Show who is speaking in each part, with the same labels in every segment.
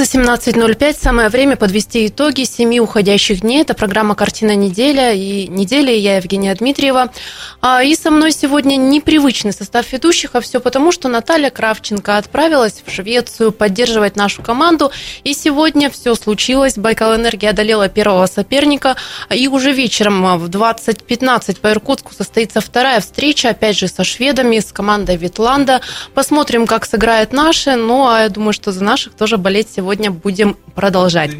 Speaker 1: Пятница, 17.05. Самое время подвести итоги семи уходящих дней. Это программа «Картина неделя». И неделя я Евгения Дмитриева. А, и со мной сегодня непривычный состав ведущих, а все потому, что Наталья Кравченко отправилась в Швецию поддерживать нашу команду. И сегодня все случилось. Байкал Энергия одолела первого соперника. И уже вечером в 20.15 по Иркутску состоится вторая встреча, опять же, со шведами, с командой Витланда. Посмотрим, как сыграет наши. Ну, а я думаю, что за наших тоже болеть сегодня будем продолжать.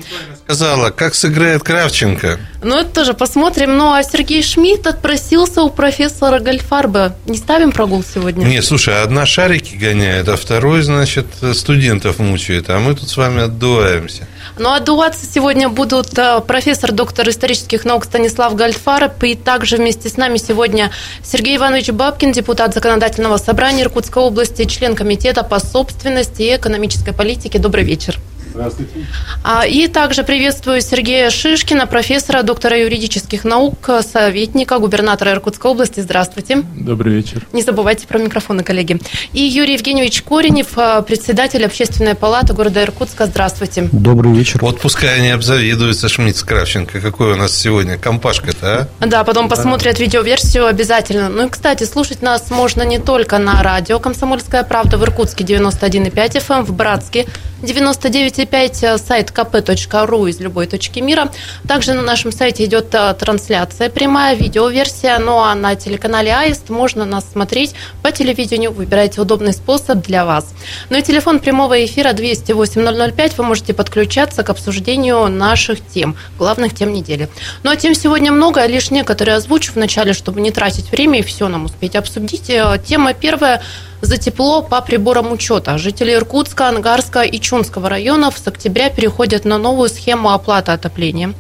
Speaker 2: Сказала, как сыграет Кравченко.
Speaker 1: Ну, это тоже посмотрим. Ну, а Сергей Шмидт отпросился у профессора Гольфарба. Не ставим прогул сегодня?
Speaker 2: Не, слушай, одна шарики гоняет, а второй, значит, студентов мучает, а мы тут с вами отдуваемся.
Speaker 1: Ну, отдуваться сегодня будут э, профессор, доктор исторических наук Станислав Гальфарб, и также вместе с нами сегодня Сергей Иванович Бабкин, депутат Законодательного собрания Иркутской области, член Комитета по собственности и экономической политике. Добрый вечер. Здравствуйте. А, и также приветствую Сергея Шишкина, профессора, доктора юридических наук, советника губернатора Иркутской области. Здравствуйте.
Speaker 3: Добрый вечер.
Speaker 1: Не забывайте про микрофоны, коллеги. И Юрий Евгеньевич Коренев, а, председатель Общественной палаты города Иркутска. Здравствуйте.
Speaker 4: Добрый вечер.
Speaker 2: Вот пускай они обзавидуются Шмидт Кравченко. Какой у нас сегодня компашка-то,
Speaker 1: а? Да, потом посмотрят видеоверсию обязательно. Ну и, кстати, слушать нас можно не только на радио «Комсомольская правда» в Иркутске 91,5 FM, в Братске 99,5 э, сайт kp.ru из любой точки мира. Также на нашем сайте идет э, трансляция прямая, видеоверсия. Ну а на телеканале Аист можно нас смотреть по телевидению. Выбирайте удобный способ для вас. Ну и телефон прямого эфира 208 005. Вы можете подключаться к обсуждению наших тем, главных тем недели. Ну а тем сегодня много, лишь некоторые озвучу в начале, чтобы не тратить время и все нам успеть обсудить. Э, тема первая – за тепло по приборам учета. Жители Иркутска, Ангарска и Чунского районов с октября переходят на новую схему оплаты отопления.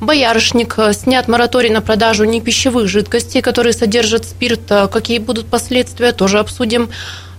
Speaker 1: Боярышник снят мораторий на продажу непищевых жидкостей, которые содержат спирт. Какие будут последствия, тоже обсудим.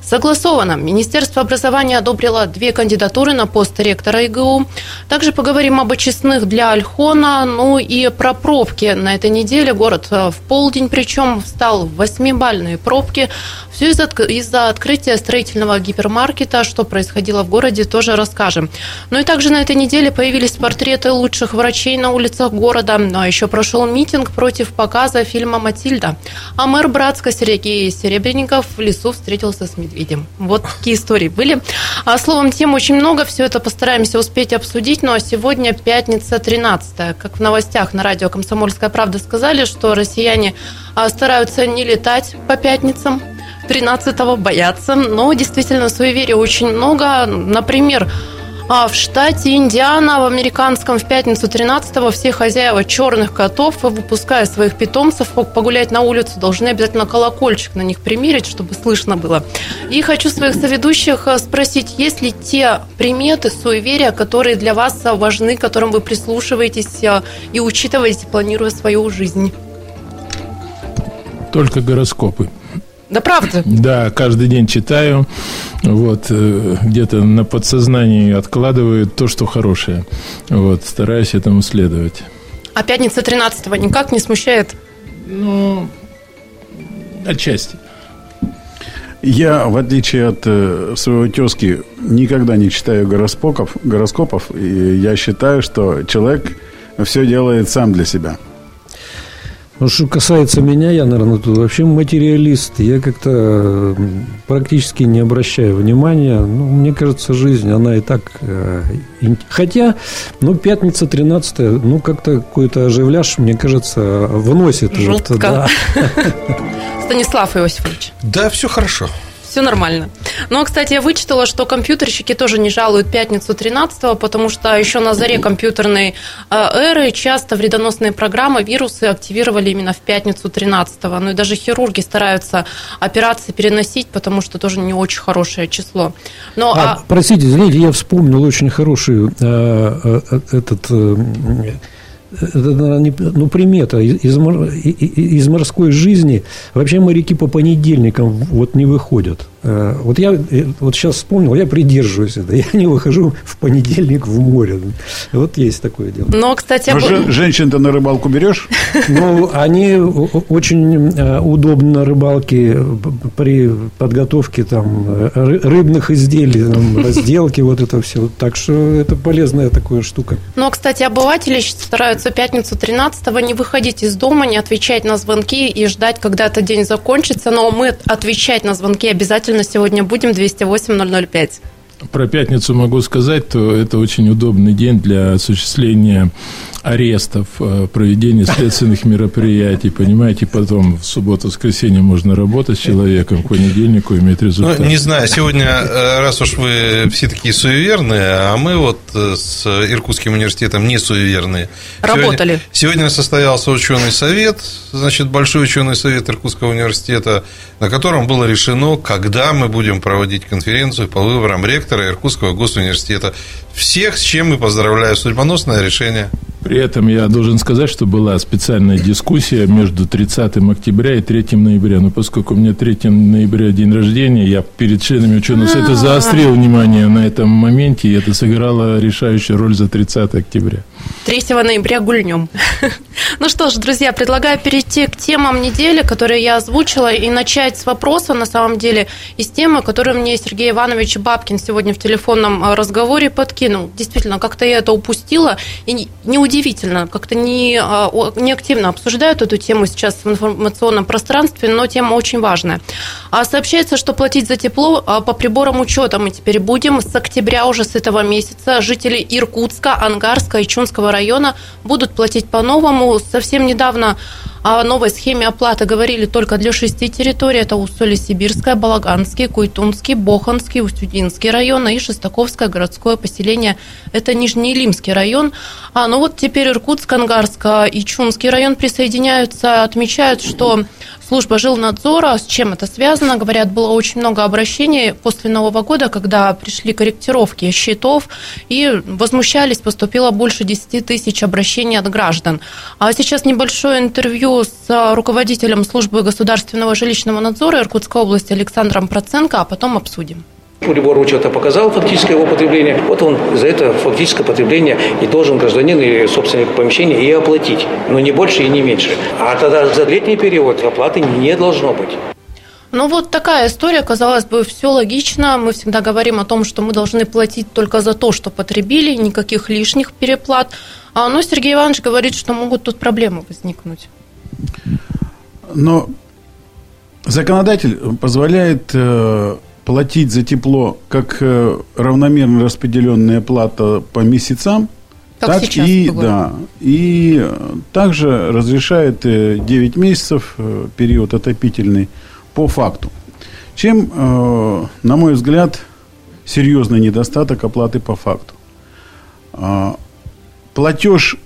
Speaker 1: Согласовано. Министерство образования одобрило две кандидатуры на пост ректора ИГУ. Также поговорим об очистных для Альхона, ну и про пробки. На этой неделе город э, в полдень, причем встал в восьмибальные пробки. Все из-за из открытия строительного гипермаркета, что происходило в городе, тоже расскажем. Ну и также на этой неделе появились портреты лучших врачей на улицах города. Ну а еще прошел митинг против показа фильма «Матильда». А мэр Братска Сергей Серебренников в лесу встретился с медведем видим. Вот такие истории были. А словом, тем очень много. Все это постараемся успеть обсудить. Ну а сегодня пятница 13 Как в новостях на радио «Комсомольская правда» сказали, что россияне а, стараются не летать по пятницам. 13-го боятся. Но действительно, суеверия очень много. Например, а в штате Индиана, в американском, в пятницу 13-го все хозяева черных котов, выпуская своих питомцев погулять на улицу, должны обязательно колокольчик на них примерить, чтобы слышно было. И хочу своих соведущих э, спросить, есть ли те приметы, суеверия, которые для вас важны, к которым вы прислушиваетесь э, и учитываете, планируя свою жизнь?
Speaker 3: Только гороскопы.
Speaker 1: Да правда?
Speaker 3: Да, каждый день читаю. Вот, э, где-то на подсознании откладываю то, что хорошее. Вот, стараюсь этому следовать.
Speaker 1: А пятница 13-го никак не смущает?
Speaker 3: Ну, отчасти.
Speaker 4: Я, в отличие от э, своего тезки, никогда не читаю гороскопов, гороскопов. И я считаю, что человек все делает сам для себя.
Speaker 5: Ну, что касается меня, я, наверное, тут вообще материалист. Я как-то практически не обращаю внимания. Ну, мне кажется, жизнь, она и так... Э, хотя, ну, пятница 13 ну, как-то какой-то оживляш, мне кажется, вносит.
Speaker 1: Жутко. Вот, да. Станислав Иосифович.
Speaker 2: Да, все хорошо
Speaker 1: все нормально. Но, кстати, я вычитала, что компьютерщики тоже не жалуют пятницу 13 потому что еще на заре компьютерной э, эры часто вредоносные программы, вирусы активировали именно в пятницу 13 Ну и даже хирурги стараются операции переносить, потому что тоже не очень хорошее число.
Speaker 5: Но, а, а... Простите, извините, я вспомнил очень хороший э, э, этот это, наверное, ну, примета из, из морской жизни. Вообще моряки по понедельникам вот не выходят. Э, вот я э, вот сейчас вспомнил, я придерживаюсь этого. Я не выхожу в понедельник в море. Вот есть такое дело.
Speaker 1: Но, кстати...
Speaker 4: Но об... женщин-то на рыбалку берешь?
Speaker 5: Ну, они очень э, удобны на рыбалке при подготовке там, рыбных изделий, там, разделки, вот это все. Так что это полезная такая штука.
Speaker 1: Но, кстати, обыватели стараются пятницу 13-го не выходить из дома, не отвечать на звонки и ждать, когда этот день закончится. Но мы отвечать на звонки обязательно обязательно сегодня будем 208-005.
Speaker 3: Про пятницу могу сказать, то это очень удобный день для осуществления арестов, э, проведения следственных мероприятий, понимаете, потом в субботу-воскресенье можно работать с человеком, к понедельнику иметь результат.
Speaker 2: Ну, не знаю, сегодня, э, раз уж вы все такие суеверные, а мы вот э, с Иркутским университетом не суеверные.
Speaker 1: Работали.
Speaker 2: Сегодня, сегодня состоялся ученый совет, значит, большой ученый совет Иркутского университета, на котором было решено, когда мы будем проводить конференцию по выборам ректора Иркутского госуниверситета. Всех, с чем мы поздравляю, судьбоносное решение.
Speaker 3: При этом я должен сказать, что была специальная дискуссия между 30 октября и 3 ноября. Но поскольку у меня 3 ноября день рождения, я перед членами ученого совета заострил внимание на этом моменте, и это сыграло решающую роль за 30 октября.
Speaker 1: 3 ноября гульнем. Ну что ж, друзья, предлагаю перейти к темам недели, которые я озвучила, и начать с вопроса, на самом деле, из темы, которую мне Сергей Иванович Бабкин сегодня в телефонном разговоре подкинул. Действительно, как-то я это упустила, и неудивительно, как-то не, а, не активно обсуждают эту тему сейчас в информационном пространстве, но тема очень важная. А сообщается, что платить за тепло а, по приборам учета мы теперь будем с октября уже с этого месяца. Жители Иркутска, Ангарска и Чунского района будут платить по-новому. Совсем недавно о новой схеме оплаты говорили только для шести территорий. Это Усолье-Сибирская, Балаганский, Куйтунский, Боханский, Устюдинский район и Шестаковское городское поселение. Это Нижнеилимский район. А ну вот теперь Иркутск, Ангарск и Чунский район присоединяются, отмечают, что служба жилнадзора, с чем это связано, говорят, было очень много обращений после Нового года, когда пришли корректировки счетов и возмущались, поступило больше 10 тысяч обращений от граждан. А сейчас небольшое интервью с руководителем службы государственного жилищного надзора Иркутской области Александром Проценко, а потом обсудим.
Speaker 6: Прибор учета показал фактическое его потребление. Вот он за это фактическое потребление и должен гражданин и собственник помещения и оплатить. Но не больше и не меньше. А тогда за летний период оплаты не должно быть.
Speaker 1: Ну вот такая история, казалось бы, все логично. Мы всегда говорим о том, что мы должны платить только за то, что потребили, никаких лишних переплат. А, но Сергей Иванович говорит, что могут тут проблемы возникнуть.
Speaker 4: Но законодатель позволяет э, платить за тепло как э, равномерно распределенная плата по месяцам,
Speaker 1: как так сейчас
Speaker 4: и, да, и также разрешает 9 э, месяцев э, период отопительный по факту. Чем, на мой взгляд, серьезный недостаток оплаты по факту. Платеж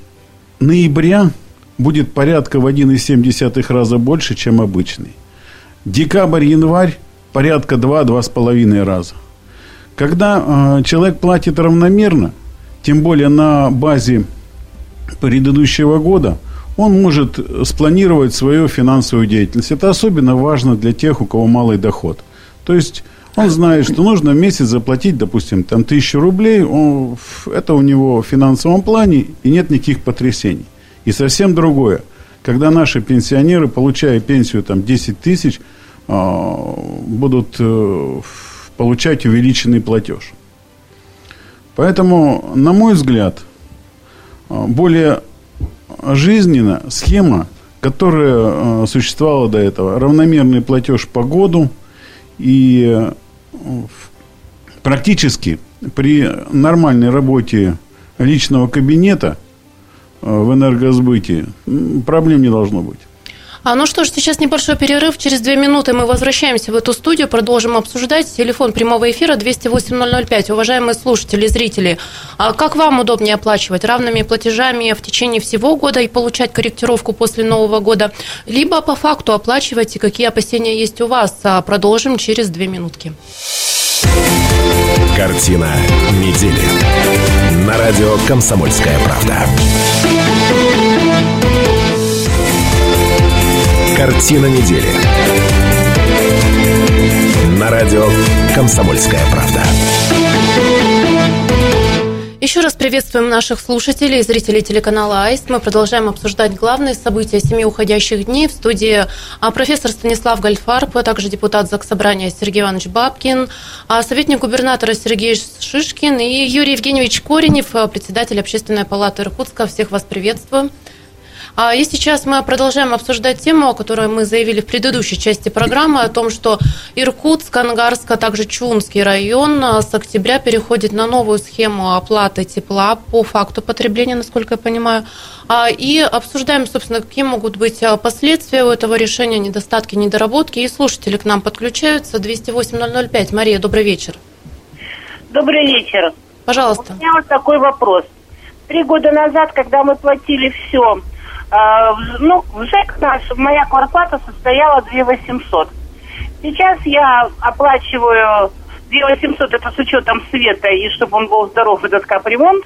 Speaker 4: ноября будет порядка в 1,7 раза больше, чем обычный. Декабрь-январь порядка 2-2,5 раза. Когда э, человек платит равномерно, тем более на базе предыдущего года, он может спланировать свою финансовую деятельность. Это особенно важно для тех, у кого малый доход. То есть он знает, что нужно в месяц заплатить, допустим, там тысячу рублей, он, это у него в финансовом плане, и нет никаких потрясений. И совсем другое, когда наши пенсионеры, получая пенсию там 10 тысяч, будут э, получать увеличенный платеж. Поэтому, на мой взгляд, а, более жизненна схема, которая э, существовала до этого. Равномерный платеж по году и э, практически при нормальной работе личного кабинета в энергосбытии проблем не должно быть.
Speaker 1: А, ну что ж, сейчас небольшой перерыв. Через две минуты мы возвращаемся в эту студию, продолжим обсуждать. Телефон прямого эфира 208 Уважаемые слушатели, зрители, а как вам удобнее оплачивать? Равными платежами в течение всего года и получать корректировку после Нового года? Либо по факту оплачивать, и какие опасения есть у вас? А продолжим через две минутки.
Speaker 7: Картина недели. На радио «Комсомольская правда». Картина недели. На радио «Комсомольская правда».
Speaker 1: Еще раз приветствуем наших слушателей и зрителей телеканала АИС. Мы продолжаем обсуждать главные события семи уходящих дней. В студии а, профессор Станислав Гальфарб, а также депутат Заксобрания Сергей Иванович Бабкин, а, советник губернатора Сергей Шишкин и Юрий Евгеньевич Коренев, председатель Общественной палаты Иркутска. Всех вас приветствую. А, и сейчас мы продолжаем обсуждать тему, о которой мы заявили в предыдущей части программы, о том, что Иркутск, Ангарск, а также Чунский район а, с октября переходит на новую схему оплаты тепла по факту потребления, насколько я понимаю. А, и обсуждаем, собственно, какие могут быть последствия у этого решения, недостатки, недоработки. И слушатели к нам подключаются. 208-005. Мария, добрый вечер.
Speaker 8: Добрый вечер.
Speaker 1: Пожалуйста.
Speaker 8: У меня вот такой вопрос. Три года назад, когда мы платили все а, ну, ЖЭК наш, моя квартплата состояла 2 800. Сейчас я оплачиваю 2 800, это с учетом света, и чтобы он был здоров, этот капремонт.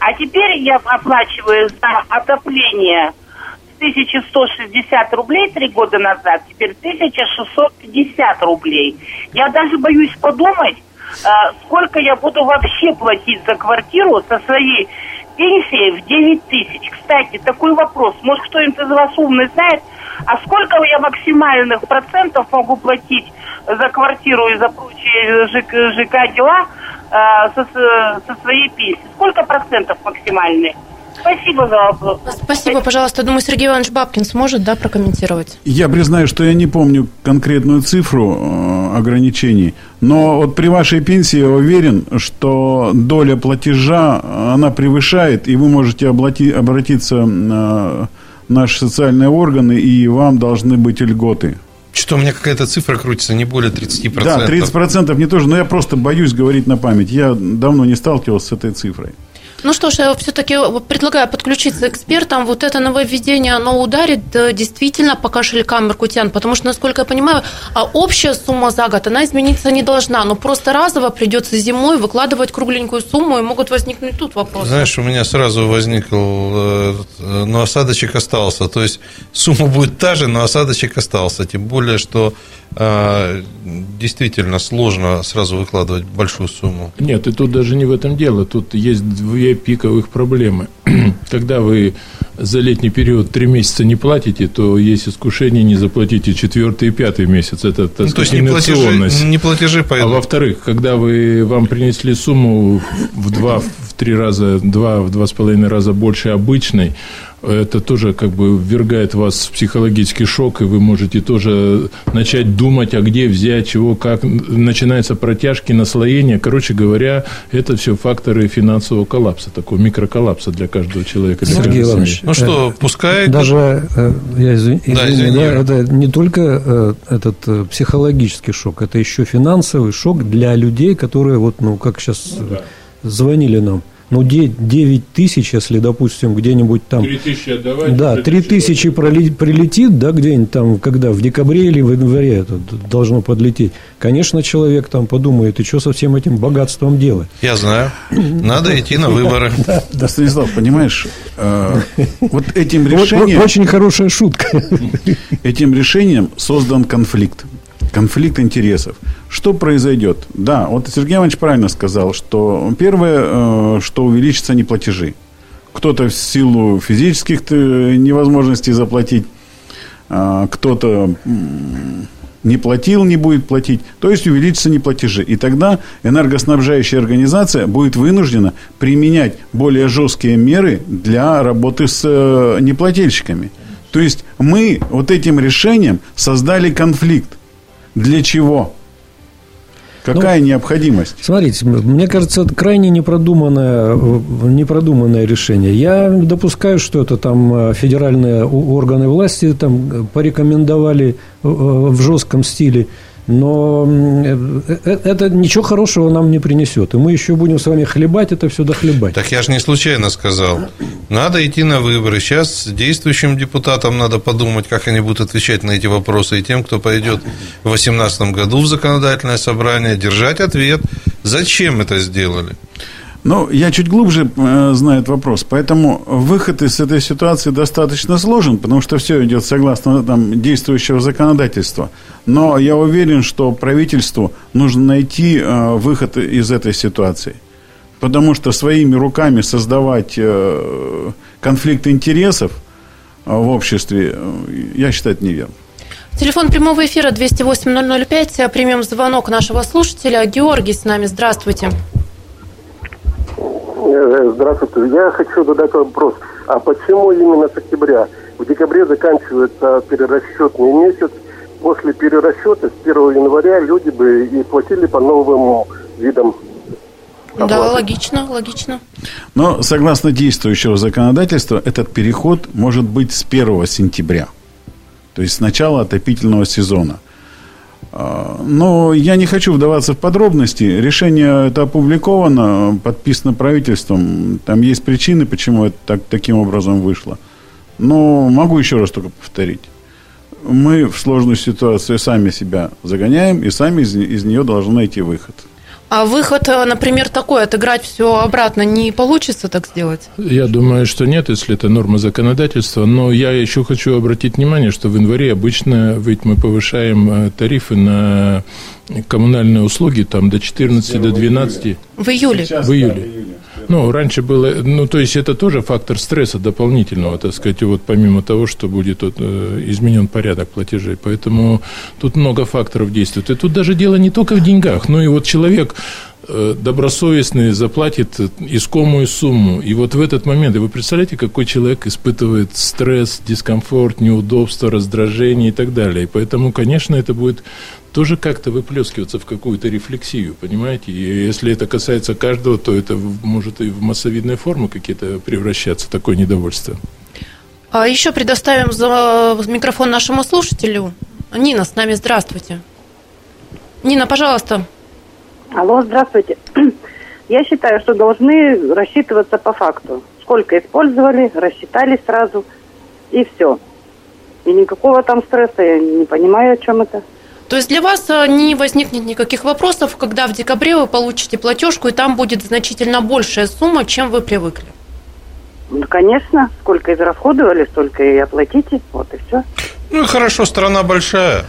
Speaker 8: А теперь я оплачиваю за отопление 1160 рублей три года назад, теперь 1650 рублей. Я даже боюсь подумать, а, сколько я буду вообще платить за квартиру со своей пенсии в 9 тысяч. Кстати, такой вопрос. Может, кто-нибудь из вас умный знает, а сколько я максимальных процентов могу платить за квартиру и за прочие ЖК, ЖК дела э, со, со своей пенсии? Сколько процентов максимальные? Спасибо за вопрос.
Speaker 1: Спасибо, пожалуйста. Думаю, Сергей Иванович Бабкин сможет, да, прокомментировать?
Speaker 4: Я признаю, что я не помню конкретную цифру э, ограничений, но вот при вашей пенсии я уверен, что доля платежа, она превышает, и вы можете облати, обратиться на наши социальные органы, и вам должны быть льготы.
Speaker 2: Что у меня какая-то цифра крутится, не более 30%.
Speaker 4: Да, 30% не тоже, но я просто боюсь говорить на память. Я давно не сталкивался с этой цифрой.
Speaker 1: Ну что ж, я все-таки предлагаю подключиться экспертам. Вот это нововведение, оно ударит действительно по кошелькам иркутян, потому что, насколько я понимаю, а общая сумма за год, она измениться не должна, но просто разово придется зимой выкладывать кругленькую сумму, и могут возникнуть тут вопросы.
Speaker 2: Знаешь, у меня сразу возник, э, но осадочек остался, то есть сумма будет та же, но осадочек остался, тем более, что а, действительно сложно сразу выкладывать большую сумму.
Speaker 3: Нет, и тут даже не в этом дело. Тут есть две пиковых проблемы. Когда вы за летний период три месяца не платите, то есть искушение не заплатить и четвертый и пятый месяц. Это, так
Speaker 2: ну, то есть не платежи, не платежи.
Speaker 3: А во-вторых, когда вы, вам принесли сумму в два, три раза, два, в два с половиной раза больше обычной, это тоже как бы ввергает вас в психологический шок, и вы можете тоже начать думать, а где взять, чего, как. Начинаются протяжки, наслоения. Короче говоря, это все факторы финансового коллапса, такого микроколлапса для каждого человека.
Speaker 5: Сергей Иванович,
Speaker 2: ну что, э, пускай...
Speaker 5: Даже, э, я извини, да, извини, да, это не только э, этот психологический шок, это еще финансовый шок для людей, которые вот, ну, как сейчас ну, да. звонили нам ну, 9 тысяч, если, допустим, где-нибудь там... 3
Speaker 3: тысячи отдавать.
Speaker 5: Да, 3 тысячи прилетит, да, где-нибудь там, когда в декабре или в январе это должно подлететь. Конечно, человек там подумает, и что со всем этим богатством делать?
Speaker 2: Я знаю. Надо идти на выборы.
Speaker 4: Да, Станислав, понимаешь, э, вот этим решением...
Speaker 5: Очень хорошая шутка.
Speaker 4: Этим решением создан конфликт конфликт интересов. Что произойдет? Да, вот Сергей Иванович правильно сказал, что первое, э, что увеличатся неплатежи. Кто-то в силу физических э, невозможностей заплатить, а кто-то не платил, не будет платить, то есть увеличатся неплатежи. И тогда энергоснабжающая организация будет вынуждена применять более жесткие меры для работы с э, неплательщиками. То есть мы вот этим решением создали конфликт. Для чего? Какая ну, необходимость?
Speaker 5: Смотрите, мне кажется, это крайне непродуманное, непродуманное решение. Я допускаю, что это там э, федеральные органы власти там порекомендовали э, в жестком стиле но э, э, это ничего хорошего нам не принесет. И мы еще будем с вами хлебать это все дохлебать.
Speaker 2: Так я же не случайно сказал. Надо идти на выборы. Сейчас действующим депутатам надо подумать, как они будут отвечать на эти вопросы. И тем, кто пойдет в 2018 году в законодательное собрание, держать ответ, зачем это сделали.
Speaker 4: Ну, я чуть глубже э, знаю этот вопрос, поэтому выход из этой ситуации достаточно сложен, потому что все идет согласно там, действующего законодательства. Но я уверен, что правительству нужно найти э, выход из этой ситуации. Потому что своими руками создавать э, конфликт интересов э, в обществе, э, я считаю, это неверно.
Speaker 1: Телефон прямого эфира 208-005. Примем звонок нашего слушателя. Георгий с нами. Здравствуйте.
Speaker 9: Э, Здравствуйте. Я хочу задать вопрос. А почему именно с октября? В декабре заканчивается перерасчетный месяц. После перерасчета с 1 января люди бы и платили по новым видам
Speaker 1: Да, логично, логично.
Speaker 4: Но согласно действующего законодательства, этот переход может быть с 1 сентября. То есть с начала отопительного сезона. А, Но я не хочу вдаваться в подробности. Решение это опубликовано, подписано правительством. Там есть причины, почему это так, таким образом вышло. Но могу еще раз только повторить. Мы в сложную ситуацию сами себя загоняем и сами из, из нее должны найти выход.
Speaker 1: А выход, э, например, такой, отыграть все обратно, не получится так сделать?
Speaker 3: Я думаю, что нет, если это норма законодательства. Но я еще хочу обратить внимание, что в январе обычно ведь мы повышаем э, тарифы на коммунальные услуги там до 14, до 12.
Speaker 1: В июле.
Speaker 3: в июле. Ну, раньше было, ну, то есть это тоже фактор стресса дополнительного, так сказать, вот помимо того, что будет вот, э, изменен порядок платежей. Поэтому тут много факторов действует. И тут даже дело не только в деньгах, но и вот человек э, добросовестный заплатит искомую сумму. И вот в этот момент, и вы представляете, какой человек испытывает стресс, дискомфорт, неудобство, раздражение и так далее. И поэтому, конечно, это будет тоже как-то выплескиваться в какую-то рефлексию, понимаете? И если это касается каждого, то это может и в массовидные формы какие-то превращаться, такое недовольство.
Speaker 1: А еще предоставим за микрофон нашему слушателю. Нина с нами, здравствуйте. Нина, пожалуйста.
Speaker 10: Алло, здравствуйте. Я считаю, что должны рассчитываться по факту. Сколько использовали, рассчитали сразу, и все. И никакого там стресса, я не понимаю, о чем это.
Speaker 1: То есть для вас э, не возникнет никаких вопросов, когда в декабре вы получите платежку, и там будет значительно большая сумма, чем вы привыкли?
Speaker 10: Ну, конечно, сколько израсходовали, столько и оплатите, вот и все.
Speaker 2: Ну и хорошо, страна большая.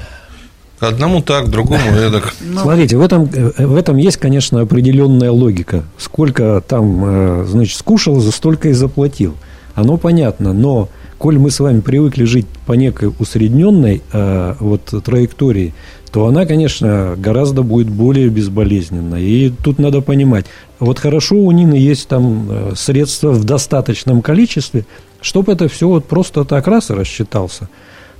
Speaker 2: Одному так, другому эдак.
Speaker 5: Смотрите, в этом, э, в этом есть, конечно, определенная логика. Сколько там, э, значит, скушал, за столько и заплатил. Оно понятно, но коль мы с вами привыкли жить по некой усредненной э, вот, траектории, то она, конечно, гораздо будет более безболезненна. И тут надо понимать, вот хорошо у Нины есть там э, средства в достаточном количестве, чтобы это все вот просто так раз и рассчитался.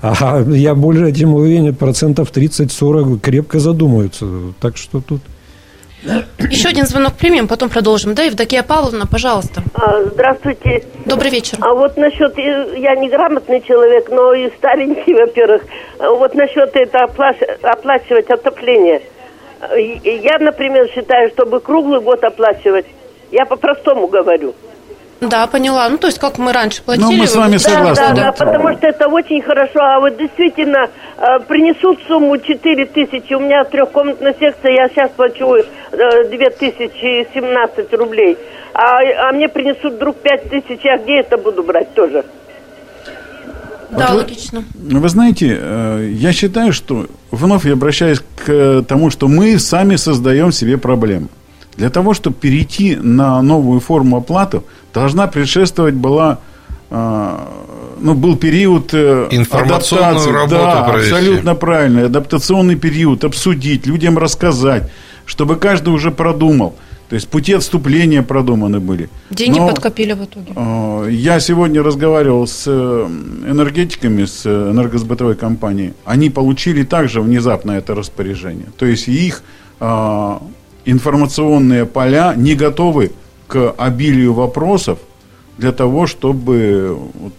Speaker 5: А я более чем уверен, процентов 30-40 крепко задумаются. Так что тут...
Speaker 1: Еще один звонок примем, потом продолжим. Да, Евдокия Павловна, пожалуйста.
Speaker 11: А, Здравствуйте.
Speaker 1: Добрый вечер.
Speaker 11: А вот насчет, э, я неграмотный человек, но и старенький, во-первых, А вот насчет это опла- оплачивать отопление. Я, например, считаю, чтобы круглый год оплачивать, я по-простому говорю.
Speaker 1: Да, поняла. Ну, то есть, как мы раньше платили.
Speaker 4: Ну, мы с вами
Speaker 1: вы-
Speaker 4: согласны.
Speaker 11: Да, да,
Speaker 4: да.
Speaker 11: потому что это очень хорошо. А вот действительно э, принесут сумму 4 тысячи. У меня трехкомнатная секция, я сейчас плачу э, 2 тысячи 17 рублей. А, а мне принесут вдруг 5 тысяч, я где это буду брать тоже?
Speaker 1: Да,
Speaker 4: вы-
Speaker 1: логично.
Speaker 4: Вы знаете, э, я считаю, что вновь я обращаюсь к тому, что мы сами создаем себе проблемы. Для того, чтобы перейти на новую форму оплаты, должна предшествовать была э, ну, был период э,
Speaker 2: Информационную
Speaker 4: адаптации.
Speaker 2: работу
Speaker 4: да,
Speaker 2: провести.
Speaker 4: абсолютно правильно. Адаптационный период, обсудить, людям рассказать, чтобы каждый уже продумал. То есть пути отступления продуманы были.
Speaker 1: Деньги
Speaker 4: Но-
Speaker 1: подкопили в итоге.
Speaker 4: Э, Я сегодня разговаривал с э, энергетиками, с э, энергосбытовой компанией. Они получили также внезапно это распоряжение. То есть их э, информационные поля не готовы к обилию вопросов для того, чтобы вот,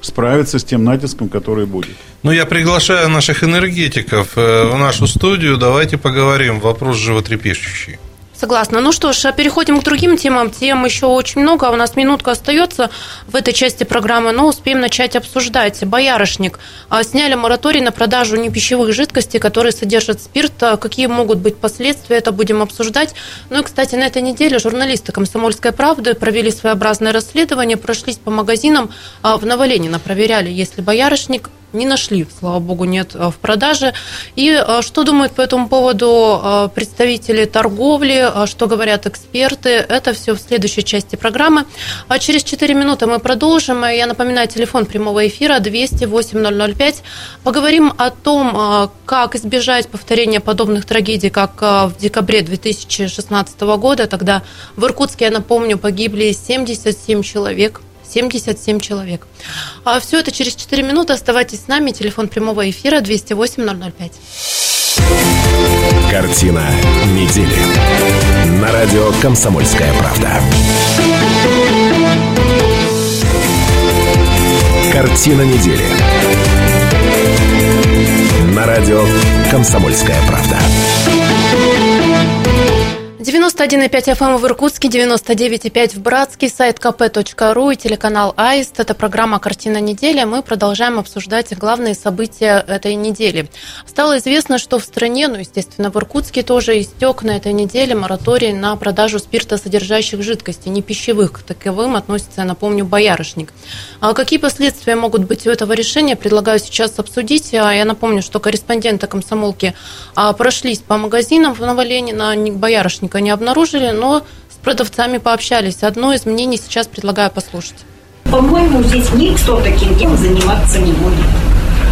Speaker 4: справиться с тем натиском, который будет.
Speaker 2: Ну, я приглашаю наших энергетиков э, в нашу студию. Давайте поговорим. Вопрос животрепещущий.
Speaker 1: Согласна. Ну что ж, переходим к другим темам. Тем еще очень много. У нас минутка остается в этой части программы, но успеем начать обсуждать. Боярышник. А, сняли мораторий на продажу непищевых жидкостей, которые содержат спирт. А, какие могут быть последствия, это будем обсуждать. Ну и, кстати, на этой неделе журналисты «Комсомольской правды» провели своеобразное расследование, прошлись по магазинам а, в Новоленина, проверяли, есть ли боярышник, не нашли, слава богу, нет в продаже. И что думают по этому поводу представители торговли, что говорят эксперты, это все в следующей части программы. А через 4 минуты мы продолжим. Я напоминаю, телефон прямого эфира 208 005. Поговорим о том, как избежать повторения подобных трагедий, как в декабре 2016 года. Тогда в Иркутске, я напомню, погибли 77 человек. 77 человек. А все это через 4 минуты. Оставайтесь с нами. Телефон прямого эфира 208 005.
Speaker 7: Картина недели. На радио «Комсомольская правда». Картина недели. На радио «Комсомольская правда».
Speaker 1: 91,5 FM в Иркутске, 99,5 в Братске, сайт kp.ru и телеканал АИСТ. Это программа «Картина недели». Мы продолжаем обсуждать главные события этой недели. Стало известно, что в стране, ну, естественно, в Иркутске тоже истек на этой неделе мораторий на продажу спиртосодержащих жидкостей, не пищевых. К таковым относится, напомню, боярышник. А какие последствия могут быть у этого решения, предлагаю сейчас обсудить. А я напомню, что корреспонденты комсомолки а, прошлись по магазинам в Новоленина, боярышник не обнаружили, но с продавцами пообщались. Одно из мнений сейчас предлагаю послушать.
Speaker 12: По-моему, здесь никто таким делом заниматься не будет.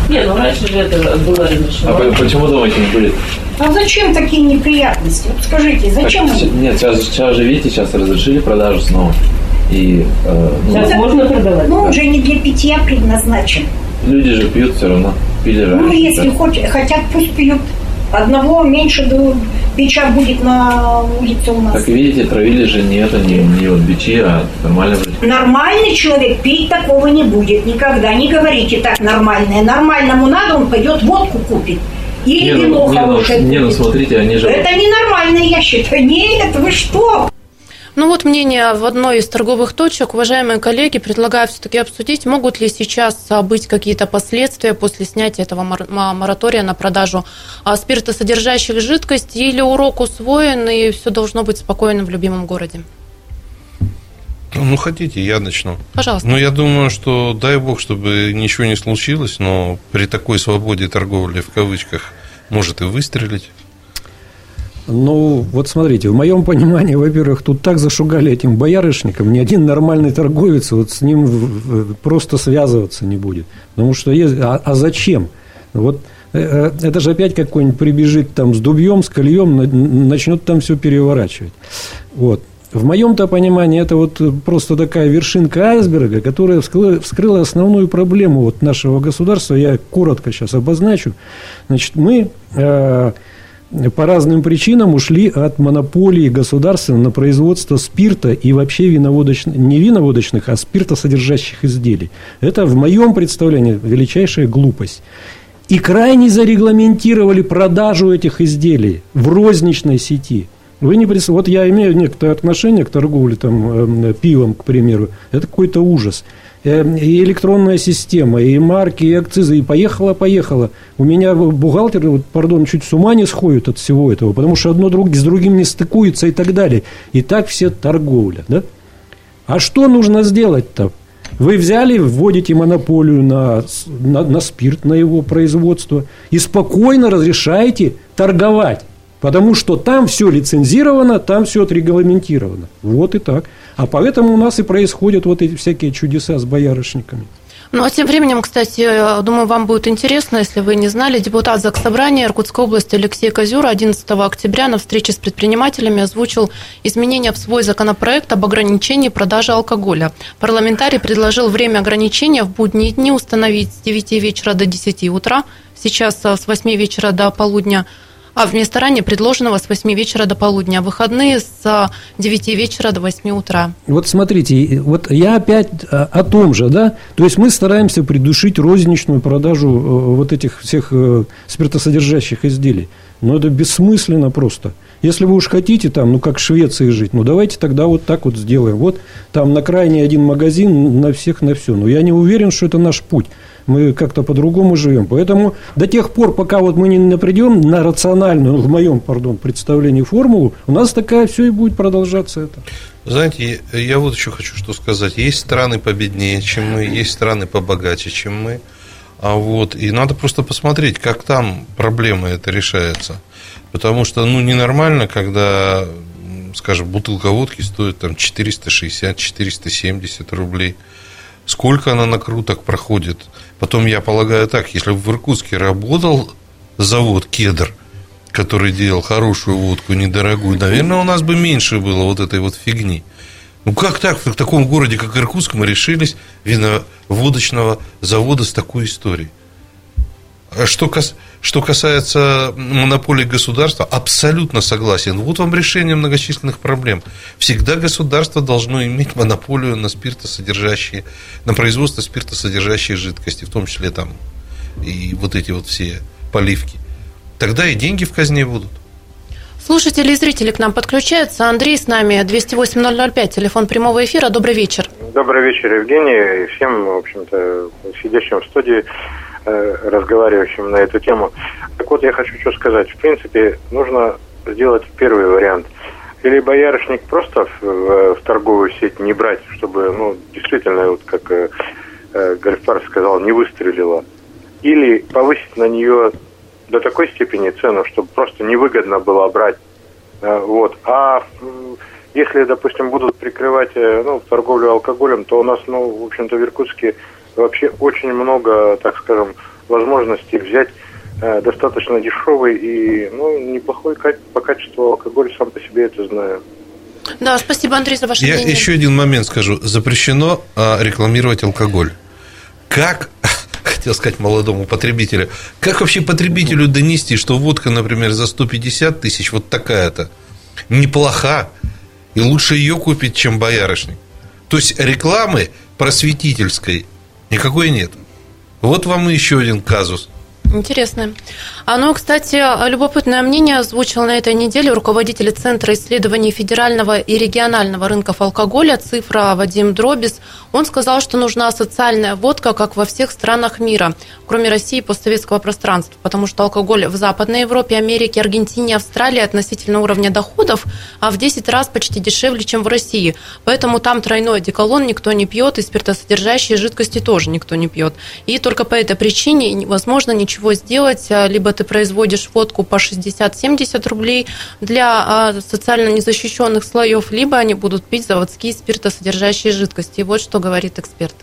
Speaker 13: Не, ну раньше же это было разрешено. А почему думаете не будет?
Speaker 12: А зачем такие неприятности? Вот скажите, зачем? Так,
Speaker 13: нет, сейчас, сейчас же, видите, сейчас разрешили продажу снова. И,
Speaker 12: э, ну, сейчас можно продавать? Ну, он же не для питья предназначен.
Speaker 13: Люди же пьют все равно. Пили
Speaker 12: раньше. Ну, если хоть, хотят, пусть пьют. Одного меньше бича будет на улице у нас.
Speaker 13: Как видите, травили же не это, не, не вот бичи, а нормально.
Speaker 12: Нормальный человек пить такого не будет никогда. Не говорите так нормальное. Нормальному надо, он пойдет водку купит. Или не, вино
Speaker 13: ну, хорошее. Не, ну, не, ну смотрите, они же...
Speaker 12: Это ненормально, я считаю. Нет, вы что?
Speaker 1: Ну вот мнение в одной из торговых точек. Уважаемые коллеги, предлагаю все-таки обсудить, могут ли сейчас быть какие-то последствия после снятия этого моратория на продажу а, спиртосодержащих жидкостей или урок усвоен и все должно быть спокойно в любимом городе?
Speaker 2: Ну, хотите, я начну.
Speaker 1: Пожалуйста.
Speaker 2: Ну, я думаю, что дай бог, чтобы ничего не случилось, но при такой свободе торговли, в кавычках, может и выстрелить.
Speaker 5: Ну, вот смотрите, в моем понимании, во-первых, тут так зашугали этим боярышником, ни один нормальный торговец вот с ним просто связываться не будет. Потому что, есть, а, а зачем? Вот э, э, это же опять какой-нибудь прибежит там с дубьем, с кольем, начнет там все переворачивать. Вот. В моем-то понимании это вот просто такая вершинка айсберга, которая вскрыла, основную проблему вот нашего государства. Я коротко сейчас обозначу. Значит, мы э, по разным причинам ушли от монополии государства на производство спирта и вообще виноводочных, не виноводочных, а спиртосодержащих изделий. Это в моем представлении величайшая глупость. И крайне зарегламентировали продажу этих изделий в розничной сети. Вы не представляете, вот я имею некоторое отношение к торговле там, э, пивом, к примеру. Это какой-то ужас. Эм, и электронная система, и марки, и акцизы, и поехала-поехала. У меня бухгалтер, вот, пардон, чуть с ума не сходит от всего этого, потому что одно друг, с другим не стыкуется и так далее. И так все торговля, да? А что нужно сделать-то? Вы взяли, вводите монополию на, на, на спирт, на его производство, и спокойно разрешаете торговать. Потому что там все лицензировано, там все отрегламентировано. Вот и так. А поэтому у нас и происходят вот эти всякие чудеса с боярышниками.
Speaker 1: Ну, а тем временем, кстати, думаю, вам будет интересно, если вы не знали, депутат Заксобрания Иркутской области Алексей Козюр 11 октября на встрече с предпринимателями озвучил изменения в свой законопроект об ограничении продажи алкоголя. Парламентарий предложил время ограничения в будние дни установить с 9 вечера до 10 утра, сейчас с 8 вечера до полудня – а вместо ранее предложенного с 8 вечера до полудня, выходные с 9 вечера до 8 утра.
Speaker 5: Вот смотрите, вот я опять о том же, да, то есть мы стараемся придушить розничную продажу э, вот этих всех э, спиртосодержащих изделий, но это бессмысленно просто. Если вы уж хотите там, ну, как в Швеции жить, ну, давайте тогда вот так вот сделаем. Вот там на крайне один магазин на всех на все. Но я не уверен, что это наш путь. Мы как-то по-другому живем. Поэтому до тех пор, пока вот мы не напридем на рациональную, в моем, пардон, представлении формулу, у нас такая все и будет продолжаться это.
Speaker 2: Знаете, я вот еще хочу что сказать. Есть страны победнее, чем мы, есть страны побогаче, чем мы. А вот, и надо просто посмотреть, как там проблема это решается. Потому что, ну, ненормально, когда, скажем, бутылка водки стоит там 460-470 рублей. Сколько она накруток проходит? Потом, я полагаю так, если в Иркутске работал завод «Кедр», который делал хорошую водку, недорогую, наверное, у нас бы меньше было вот этой вот фигни. Ну как так, в таком городе, как Иркутск, мы решились виноводочного завода с такой историей? А что, кас, что касается монополии государства, абсолютно согласен. Вот вам решение многочисленных проблем. Всегда государство должно иметь монополию на спиртосодержащие, на производство спиртосодержащие жидкости, в том числе там и вот эти вот все поливки. Тогда и деньги в казне будут.
Speaker 1: Слушатели и зрители к нам подключаются. Андрей с нами, 208-005, телефон прямого эфира. Добрый вечер.
Speaker 14: Добрый вечер, Евгений, и всем, в общем-то, сидящим в студии, э, разговаривающим на эту тему. Так вот, я хочу что сказать. В принципе, нужно сделать первый вариант. Или боярышник просто в, в, в торговую сеть не брать, чтобы, ну, действительно, вот как э, э, Гольфар сказал, не выстрелила. Или повысить на нее до такой степени цену, чтобы просто невыгодно было брать. Э, вот. А если, допустим, будут прикрывать э, ну, торговлю алкоголем, то у нас, ну, в общем-то, в Иркутске вообще очень много, так скажем, возможностей взять э, достаточно дешевый и ну, неплохой по качеству алкоголь, сам по себе это знаю.
Speaker 1: Да, спасибо, Андрей, за ваше
Speaker 2: Я
Speaker 1: мнение.
Speaker 2: еще один момент скажу. Запрещено а, рекламировать алкоголь. Как хотел сказать молодому потребителю. Как вообще потребителю донести, что водка, например, за 150 тысяч, вот такая-то, неплоха, и лучше ее купить, чем боярышник? То есть рекламы просветительской никакой нет. Вот вам еще один казус –
Speaker 1: Интересно. Оно, кстати, любопытное мнение озвучил на этой неделе руководитель Центра исследований федерального и регионального рынков алкоголя «Цифра» Вадим Дробис. Он сказал, что нужна социальная водка, как во всех странах мира, кроме России и постсоветского пространства, потому что алкоголь в Западной Европе, Америке, Аргентине, Австралии относительно уровня доходов а в 10 раз почти дешевле, чем в России. Поэтому там тройной одеколон никто не пьет, и спиртосодержащие жидкости тоже никто не пьет. И только по этой причине невозможно ничего ничего сделать, а, либо ты производишь водку по 60-70 рублей для а, социально незащищенных слоев, либо они будут пить заводские спиртосодержащие жидкости. И вот что говорит эксперт.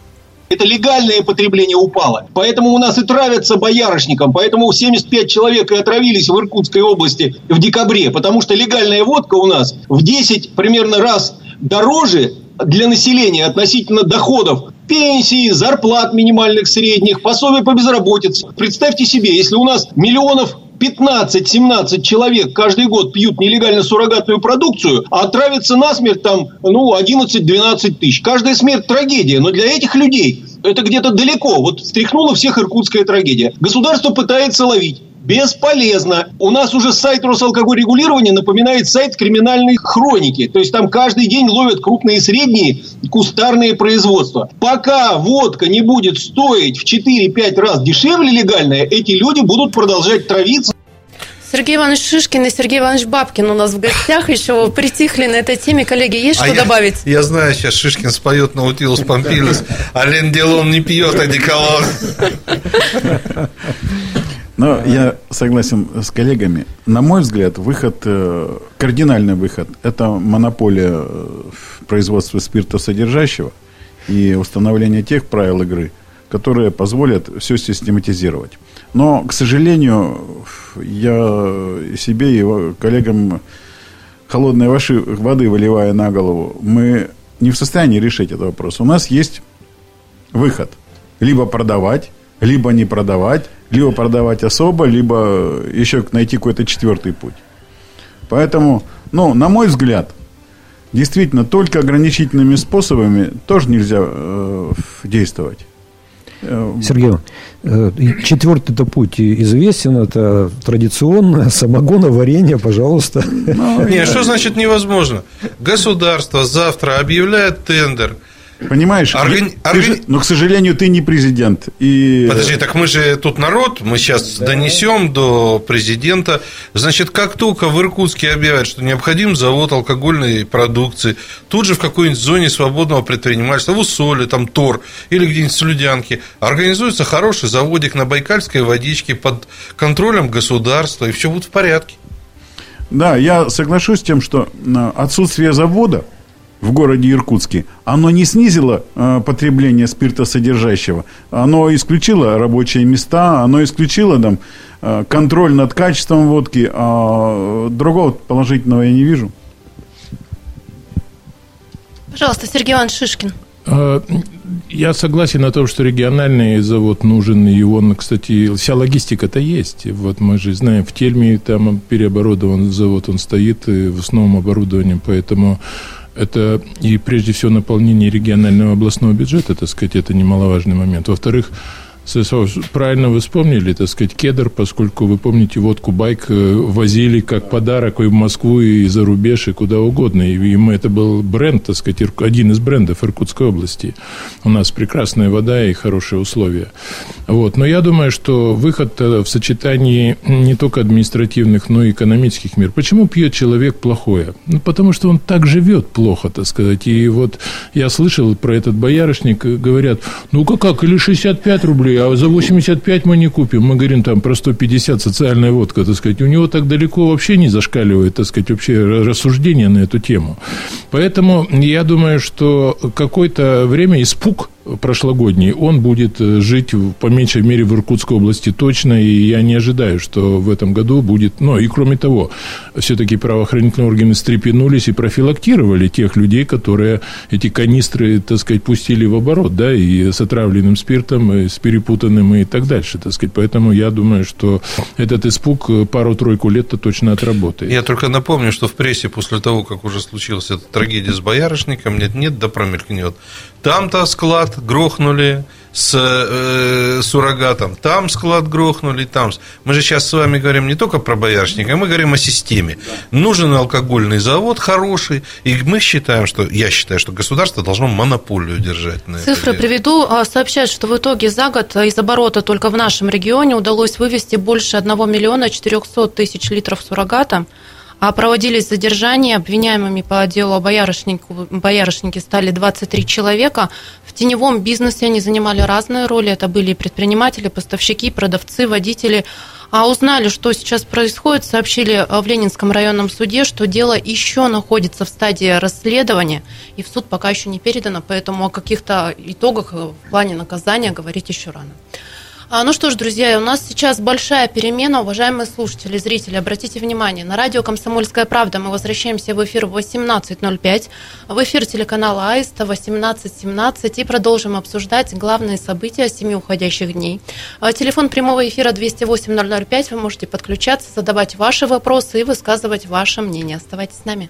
Speaker 15: Это легальное потребление упало. Поэтому у нас и травятся боярышником. Поэтому 75 человек и отравились в Иркутской области в декабре. Потому что легальная водка у нас в 10 примерно раз дороже для населения относительно доходов пенсии, зарплат минимальных, средних, пособий по безработице. Представьте себе, если у нас миллионов 15-17 человек каждый год пьют нелегально суррогатную продукцию, а отравятся насмерть там, ну, 11-12 тысяч. Каждая смерть трагедия, но для этих людей это где-то далеко. Вот встряхнула всех иркутская трагедия. Государство пытается ловить. Бесполезно. У нас уже сайт Росалкогорегулирования напоминает сайт криминальной хроники. То есть там каждый день ловят крупные и средние кустарные производства. Пока водка не будет стоить в 4-5 раз дешевле легальная, эти люди будут продолжать травиться.
Speaker 1: Сергей Иванович Шишкин и Сергей Иванович Бабкин у нас в гостях еще притихли на этой теме. Коллеги, есть а что
Speaker 2: я,
Speaker 1: добавить?
Speaker 2: Я знаю, сейчас Шишкин споет Наутилус Помпилис, а Лен Делон не пьет одеколон.
Speaker 4: Но я согласен с коллегами. На мой взгляд, выход, э, кардинальный выход, это монополия э, производства спиртосодержащего и установление тех правил игры, которые позволят все систематизировать. Но, к сожалению, я себе и коллегам холодной воды выливая на голову, мы не в состоянии решить этот вопрос. У нас есть выход. Либо продавать, либо не продавать, либо продавать особо, либо еще найти какой-то четвертый путь. Поэтому, ну, на мой взгляд, действительно, только ограничительными способами тоже нельзя э, действовать.
Speaker 5: Сергей, э, четвертый-то путь известен, это традиционное самогоноварение, пожалуйста.
Speaker 2: Ну, не, что значит невозможно? Государство завтра объявляет тендер –
Speaker 4: Понимаешь, Органи... Ты же, но, к сожалению, ты не президент. И...
Speaker 2: Подожди, так мы же тут народ, мы сейчас да. донесем до президента. Значит, как только в Иркутске объявят, что необходим завод алкогольной продукции, тут же в какой-нибудь зоне свободного предпринимательства, в Усоле, там Тор или где-нибудь в Слюдянке, организуется хороший заводик на Байкальской водичке под контролем государства, и все будет в порядке.
Speaker 4: Да, я соглашусь с тем, что отсутствие завода – в городе Иркутске, оно не снизило э, потребление спиртосодержащего, оно исключило рабочие места, оно исключило там э, контроль над качеством водки, а другого положительного я не вижу.
Speaker 1: Пожалуйста, Сергей Иванович Шишкин.
Speaker 3: А, я согласен на том, что региональный завод нужен, и он, кстати, вся логистика-то есть. Вот мы же знаем, в Тельме там переоборудован завод, он стоит в основном оборудованием, поэтому это и прежде всего наполнение регионального областного бюджета, так сказать, это немаловажный момент. Во-вторых, правильно вы вспомнили, так сказать, кедр, поскольку вы помните, водку байк э, возили как подарок и в Москву, и за рубеж, и куда угодно. И мы, это был бренд, так сказать, один из брендов Иркутской области. У нас прекрасная вода и хорошие условия. Вот. Но я думаю, что выход э, в сочетании не только административных, но и экономических мер. Почему пьет человек плохое? Ну, потому что он так живет плохо, так сказать. И вот я слышал про этот боярышник, говорят, ну как, как или 65 рублей, а за 85 мы не купим. Мы говорим там про 150 социальная водка, так сказать. У него так далеко вообще не зашкаливает, так сказать, вообще рассуждение на эту тему. Поэтому я думаю, что какое-то время испуг прошлогодний, он будет э, жить по меньшей мере в Иркутской области точно, и я не ожидаю, что в этом году будет... Ну, и кроме того, все-таки правоохранительные органы стрепенулись и профилактировали тех людей, которые эти канистры, так сказать, пустили в оборот, да, и с отравленным спиртом, и с перепутанным и так дальше, так сказать. Поэтому я думаю, что этот испуг пару-тройку лет-то точно отработает.
Speaker 2: Я только напомню, что в прессе после того, как уже случилась эта трагедия с боярышником, нет-нет, да промелькнет. Там-то склад грохнули с э, суррогатом, там склад грохнули, там. Мы же сейчас с вами говорим не только про боярышника, мы говорим о системе. Да. Нужен алкогольный завод хороший, и мы считаем, что, я считаю, что государство должно монополию держать на
Speaker 1: Цифры
Speaker 2: это
Speaker 1: приведу. А, сообщают, что в итоге за год из оборота только в нашем регионе удалось вывести больше 1 миллиона 400 тысяч литров суррогата. А проводились задержания обвиняемыми по делу о боярышнику, боярышнике стали 23 человека. В теневом бизнесе они занимали разные роли. Это были предприниматели, поставщики, продавцы, водители. А узнали, что сейчас происходит, сообщили в Ленинском районном суде, что дело еще находится в стадии расследования, и в суд пока еще не передано, поэтому о каких-то итогах в плане наказания говорить еще рано. А, ну что ж, друзья, у нас сейчас большая перемена. Уважаемые слушатели, зрители, обратите внимание, на радио «Комсомольская правда» мы возвращаемся в эфир в 18.05, в эфир телеканала «Аиста» 18.17 и продолжим обсуждать главные события семи уходящих дней. А, телефон прямого эфира 208-005, вы можете подключаться, задавать ваши вопросы и высказывать ваше мнение. Оставайтесь с нами.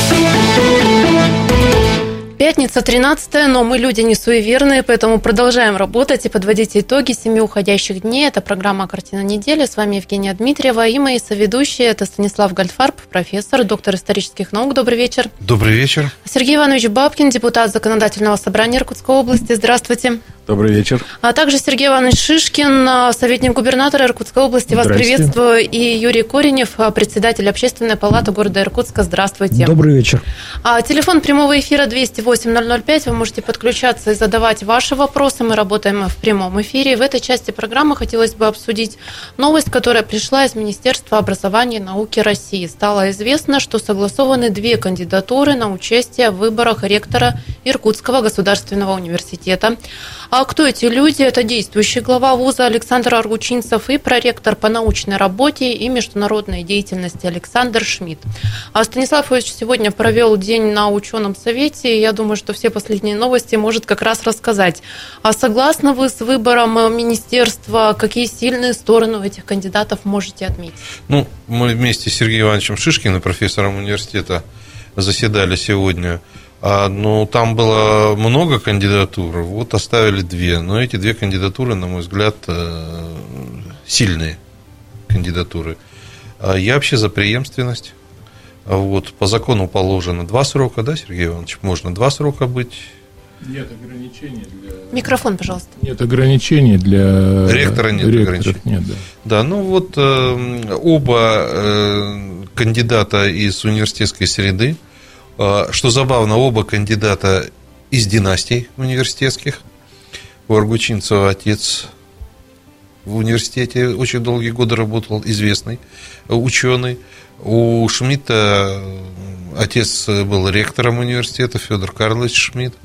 Speaker 1: Пятница 13 но мы люди не суеверные, поэтому продолжаем работать и подводить итоги семи уходящих дней. Это программа «Картина недели». С вами Евгения Дмитриева и мои соведущие. Это Станислав Гальфарб, профессор, доктор исторических наук. Добрый вечер.
Speaker 2: Добрый вечер.
Speaker 1: Сергей Иванович Бабкин, депутат Законодательного собрания Иркутской области. Здравствуйте.
Speaker 4: Добрый вечер.
Speaker 1: А также Сергей Иванович Шишкин, советник губернатора Иркутской области. Вас приветствую. И Юрий Коренев, председатель общественной палаты города Иркутска. Здравствуйте.
Speaker 5: Добрый вечер.
Speaker 1: А, телефон прямого эфира 208-005. Вы можете подключаться и задавать ваши вопросы. Мы работаем в прямом эфире. В этой части программы хотелось бы обсудить новость, которая пришла из Министерства образования и науки России. Стало известно, что согласованы две кандидатуры на участие в выборах ректора Иркутского государственного университета. А кто эти люди? Это действующий глава вуза Александр Аргучинцев и проректор по научной работе и международной деятельности Александр Шмидт. А Станислав Ильич сегодня провел день на ученом совете, я думаю, что все последние новости может как раз рассказать. А согласны вы с выбором министерства? Какие сильные стороны у этих кандидатов можете отметить?
Speaker 2: Ну, мы вместе с Сергеем Ивановичем Шишкиным, профессором университета, заседали сегодня а, ну, там было много кандидатур, вот оставили две. Но эти две кандидатуры, на мой взгляд, э, сильные кандидатуры. А я вообще за преемственность. Вот, по закону положено два срока, да, Сергей Иванович? Можно два срока быть.
Speaker 1: Нет ограничений для... Микрофон, пожалуйста.
Speaker 3: Нет ограничений для...
Speaker 2: Ректора нет ограничений.
Speaker 3: Нет, да.
Speaker 2: да, ну вот э, оба э, кандидата из университетской среды, а, что забавно, оба кандидата из династий университетских. У Аргучинцева отец в университете очень долгие годы работал, известный ученый. У Шмидта отец был ректором университета, Федор Карлович Шмидт.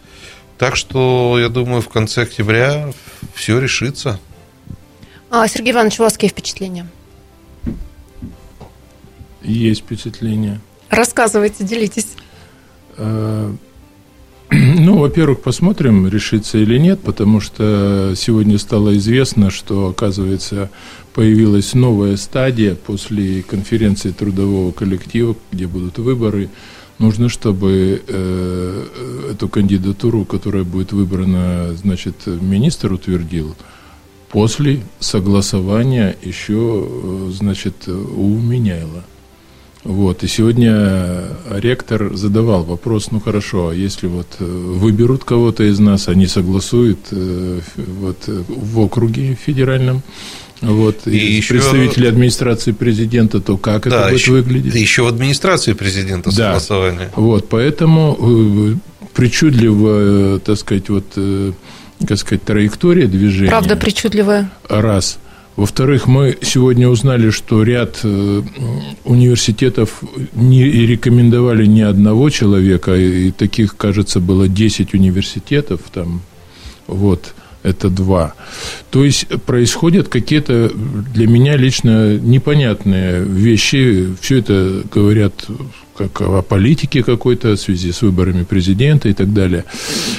Speaker 2: Так что, я думаю, в конце октября все решится.
Speaker 1: А, Сергей Иванович, у вас какие впечатления?
Speaker 3: Есть впечатления.
Speaker 1: Рассказывайте, делитесь.
Speaker 3: Э, ну, во-первых, посмотрим, решится или нет, потому что сегодня стало известно, что, оказывается, появилась новая стадия после конференции трудового коллектива, где будут выборы. Нужно, чтобы э, эту кандидатуру, которая будет выбрана, значит, министр утвердил после согласования еще, э, значит, у Меняйла. Вот, и сегодня ректор задавал вопрос, ну хорошо, а если вот э, выберут кого-то из нас, они согласуют э, вот, в округе федеральном, вот, и, и еще... представители администрации президента, то как да, это будет
Speaker 2: еще,
Speaker 3: выглядеть?
Speaker 2: Еще в администрации президента
Speaker 3: да. согласование. Вот, поэтому э, причудливо, так сказать, вот, как сказать, траектория движения.
Speaker 1: Правда, причудливая.
Speaker 3: Раз. Во-вторых, мы сегодня узнали, что ряд э, университетов не рекомендовали ни одного человека, и таких, кажется, было 10 университетов там, вот, это два. То есть происходят какие-то для меня лично непонятные вещи. Все это говорят как о политике какой-то в связи с выборами президента и так далее.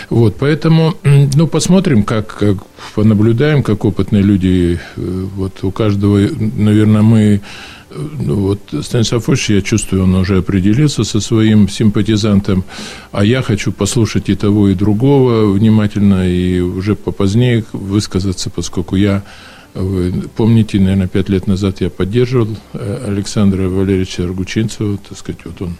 Speaker 3: Вот, поэтому, ну, посмотрим, как, как понаблюдаем, как опытные люди, э, вот у каждого, наверное, мы ну, вот Станислав Ильич, я чувствую, он уже определился со своим симпатизантом, а я хочу послушать и того, и другого внимательно, и уже попозднее высказаться, поскольку я вы помните, наверное, пять лет назад я поддерживал э, Александра Валерьевича Аргучинцева, так сказать, вот он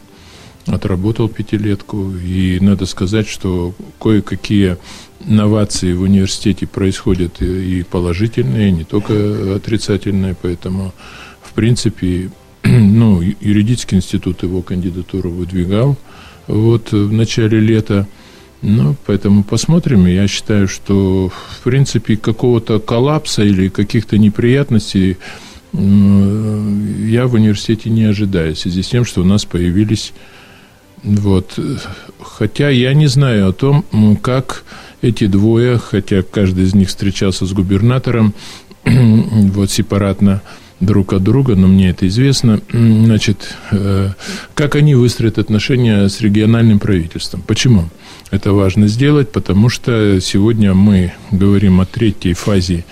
Speaker 3: отработал пятилетку, и надо сказать, что кое-какие новации в университете происходят и положительные, и не только отрицательные, поэтому, в принципе, ну, юридический институт его кандидатуру выдвигал. Вот в начале лета, ну, поэтому посмотрим. Я считаю, что, в принципе, какого-то коллапса или каких-то неприятностей я в университете не ожидаю, в связи с тем, что у нас появились... Вот. Хотя я не знаю о том, как эти двое, хотя каждый из них встречался с губернатором, вот сепаратно, друг от друга, но мне это известно. Значит, э, как они выстроят отношения с региональным правительством? Почему? Это важно сделать, потому что сегодня мы говорим о третьей фазе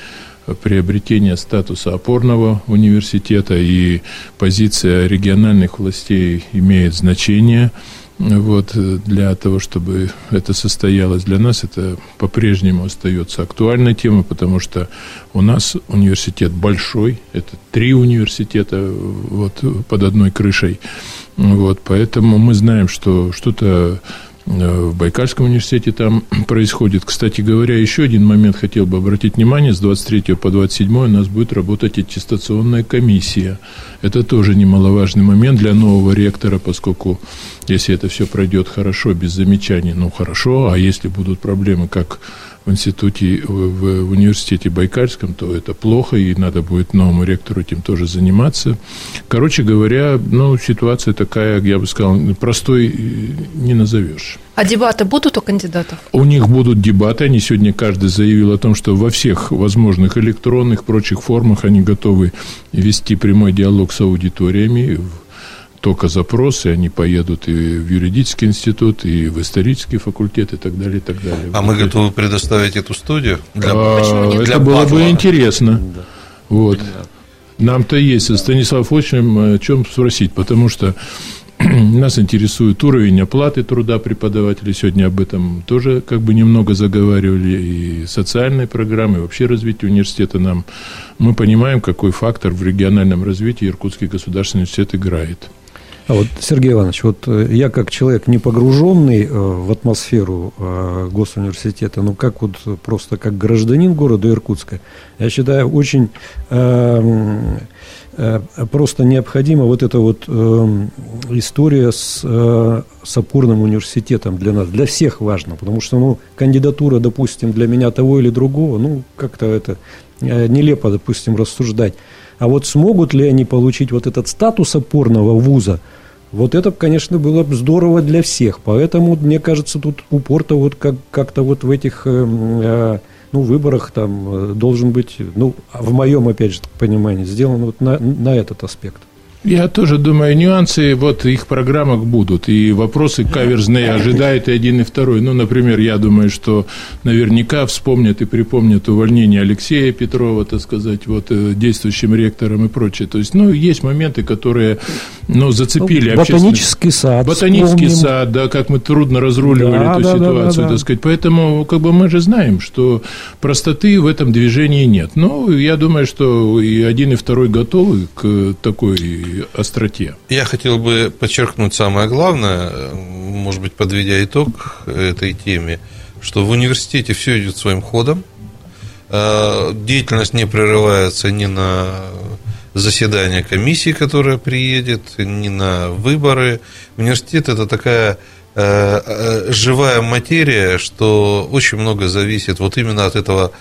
Speaker 3: приобретения статуса опорного университета, и позиция региональных властей имеет значение – вот, э, для того, чтобы это состоялось для нас, это по-прежнему остается актуальной темой, потому что у нас университет большой, это три университета вот, под одной крышей. Вот, поэтому мы знаем, что что-то в Байкальском университете там происходит. Кстати говоря, еще один момент хотел бы обратить внимание. С 23 по 27 у нас будет работать аттестационная комиссия. Это тоже немаловажный момент для нового ректора, поскольку Если это все пройдет хорошо, без замечаний, ну хорошо, а если будут проблемы, как в институте, в, в университете Байкальском, то это плохо, и надо будет новому ректору этим тоже заниматься. Короче говоря, ну, ситуация такая, я бы сказал, простой не назовешь.
Speaker 1: А дебаты будут у кандидатов?
Speaker 3: У них будут дебаты. Они сегодня каждый заявил о том, что во всех возможных электронных, прочих формах они готовы вести прямой диалог с аудиториями только запросы, они поедут и в юридический институт, и в исторический факультет, и так далее, и так далее.
Speaker 2: А мы готовы предоставить эту студию?
Speaker 3: Для, а, для это было бы интересно. Да. Вот. Нам-то есть, Станислав, очень о чем спросить, потому что нас интересует уровень оплаты труда преподавателей. Сегодня об этом тоже как бы немного заговаривали. И социальные программы, и вообще развитие университета нам. Мы понимаем, какой фактор в региональном развитии Иркутский государственный университет играет.
Speaker 5: А вот, Сергей Иванович, вот э, я как человек, не погруженный э, в атмосферу э, госуниверситета, ну как вот просто как гражданин города Иркутска, я считаю, очень эм, просто необходима вот эта вот эм, история с, с опорным университетом для нас, для всех важно, потому что, ну, кандидатура, допустим, для меня того или другого, ну, как-то это нелепо, допустим, рассуждать. А вот смогут ли они получить вот этот статус опорного вуза, вот это, конечно, было бы здорово для всех. Поэтому, мне кажется, тут упор-то вот как- как-то вот в этих э, э, ну, выборах там э, должен быть, ну, в моем, опять же, понимании, сделан вот на, на этот аспект.
Speaker 3: Я тоже думаю, нюансы вот их программах будут, и вопросы каверзные ожидает и один, и второй. Ну, например, я думаю, что наверняка вспомнят и припомнят увольнение Алексея Петрова, так сказать, вот э, действующим ректором и прочее. То есть, ну, есть моменты, которые, ну, зацепили
Speaker 5: ну, Ботанический сад.
Speaker 3: Ботанический вспомним. сад, да, как мы трудно разруливали да, эту да, ситуацию, да, да, так сказать. Поэтому, как бы, мы же знаем, что простоты в этом движении нет. Ну, я думаю, что и один, и второй готовы к такой остроте.
Speaker 2: Я хотел бы подчеркнуть самое главное, может быть, подведя итог этой теме, что в университете все идет своим ходом, э, деятельность не прерывается ни на заседание комиссии, которая приедет, ни на выборы. Университет – это такая э, э, живая материя, что очень много зависит вот именно от этого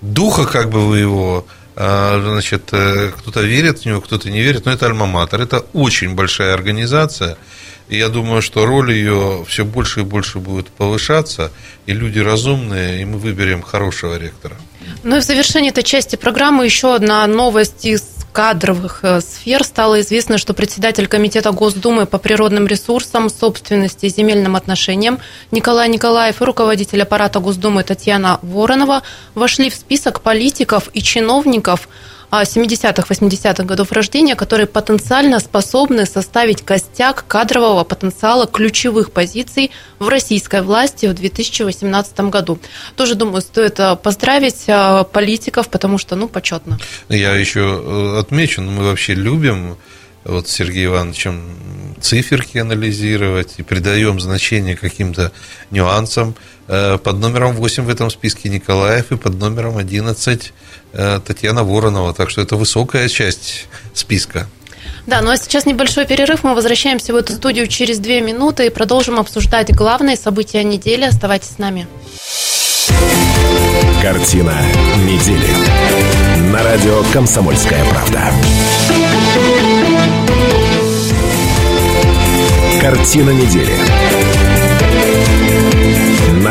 Speaker 2: духа, как бы вы его а, значит, э, кто-то верит в него, кто-то не верит, но это альма-матер. Это очень большая организация, и я думаю, что роль ее все больше и больше будет повышаться, и люди разумные, и мы выберем хорошего ректора.
Speaker 1: Ну и в завершении этой части программы еще одна новость из кадровых э, сфер стало известно, что председатель Комитета Госдумы по природным ресурсам, собственности и земельным отношениям Николай Николаев и руководитель аппарата Госдумы Татьяна Воронова вошли в список политиков и чиновников, 70-х, 80-х годов рождения, которые потенциально способны составить костяк кадрового потенциала ключевых позиций в российской власти в 2018 году. Тоже, думаю, стоит э, поздравить э, политиков, потому что, ну, почетно.
Speaker 2: Я еще э, отмечу, ну, мы вообще любим вот Сергей Ивановичем циферки анализировать и придаем значение каким-то нюансам. Под номером 8 в этом списке Николаев и под номером 11 Э, Татьяна Воронова. Так что это высокая часть списка.
Speaker 1: Да, ну а сейчас небольшой перерыв. Мы возвращаемся в эту студию через две минуты и продолжим обсуждать главные события недели. Оставайтесь с нами.
Speaker 7: Картина недели. На радио «Комсомольская правда». Картина недели.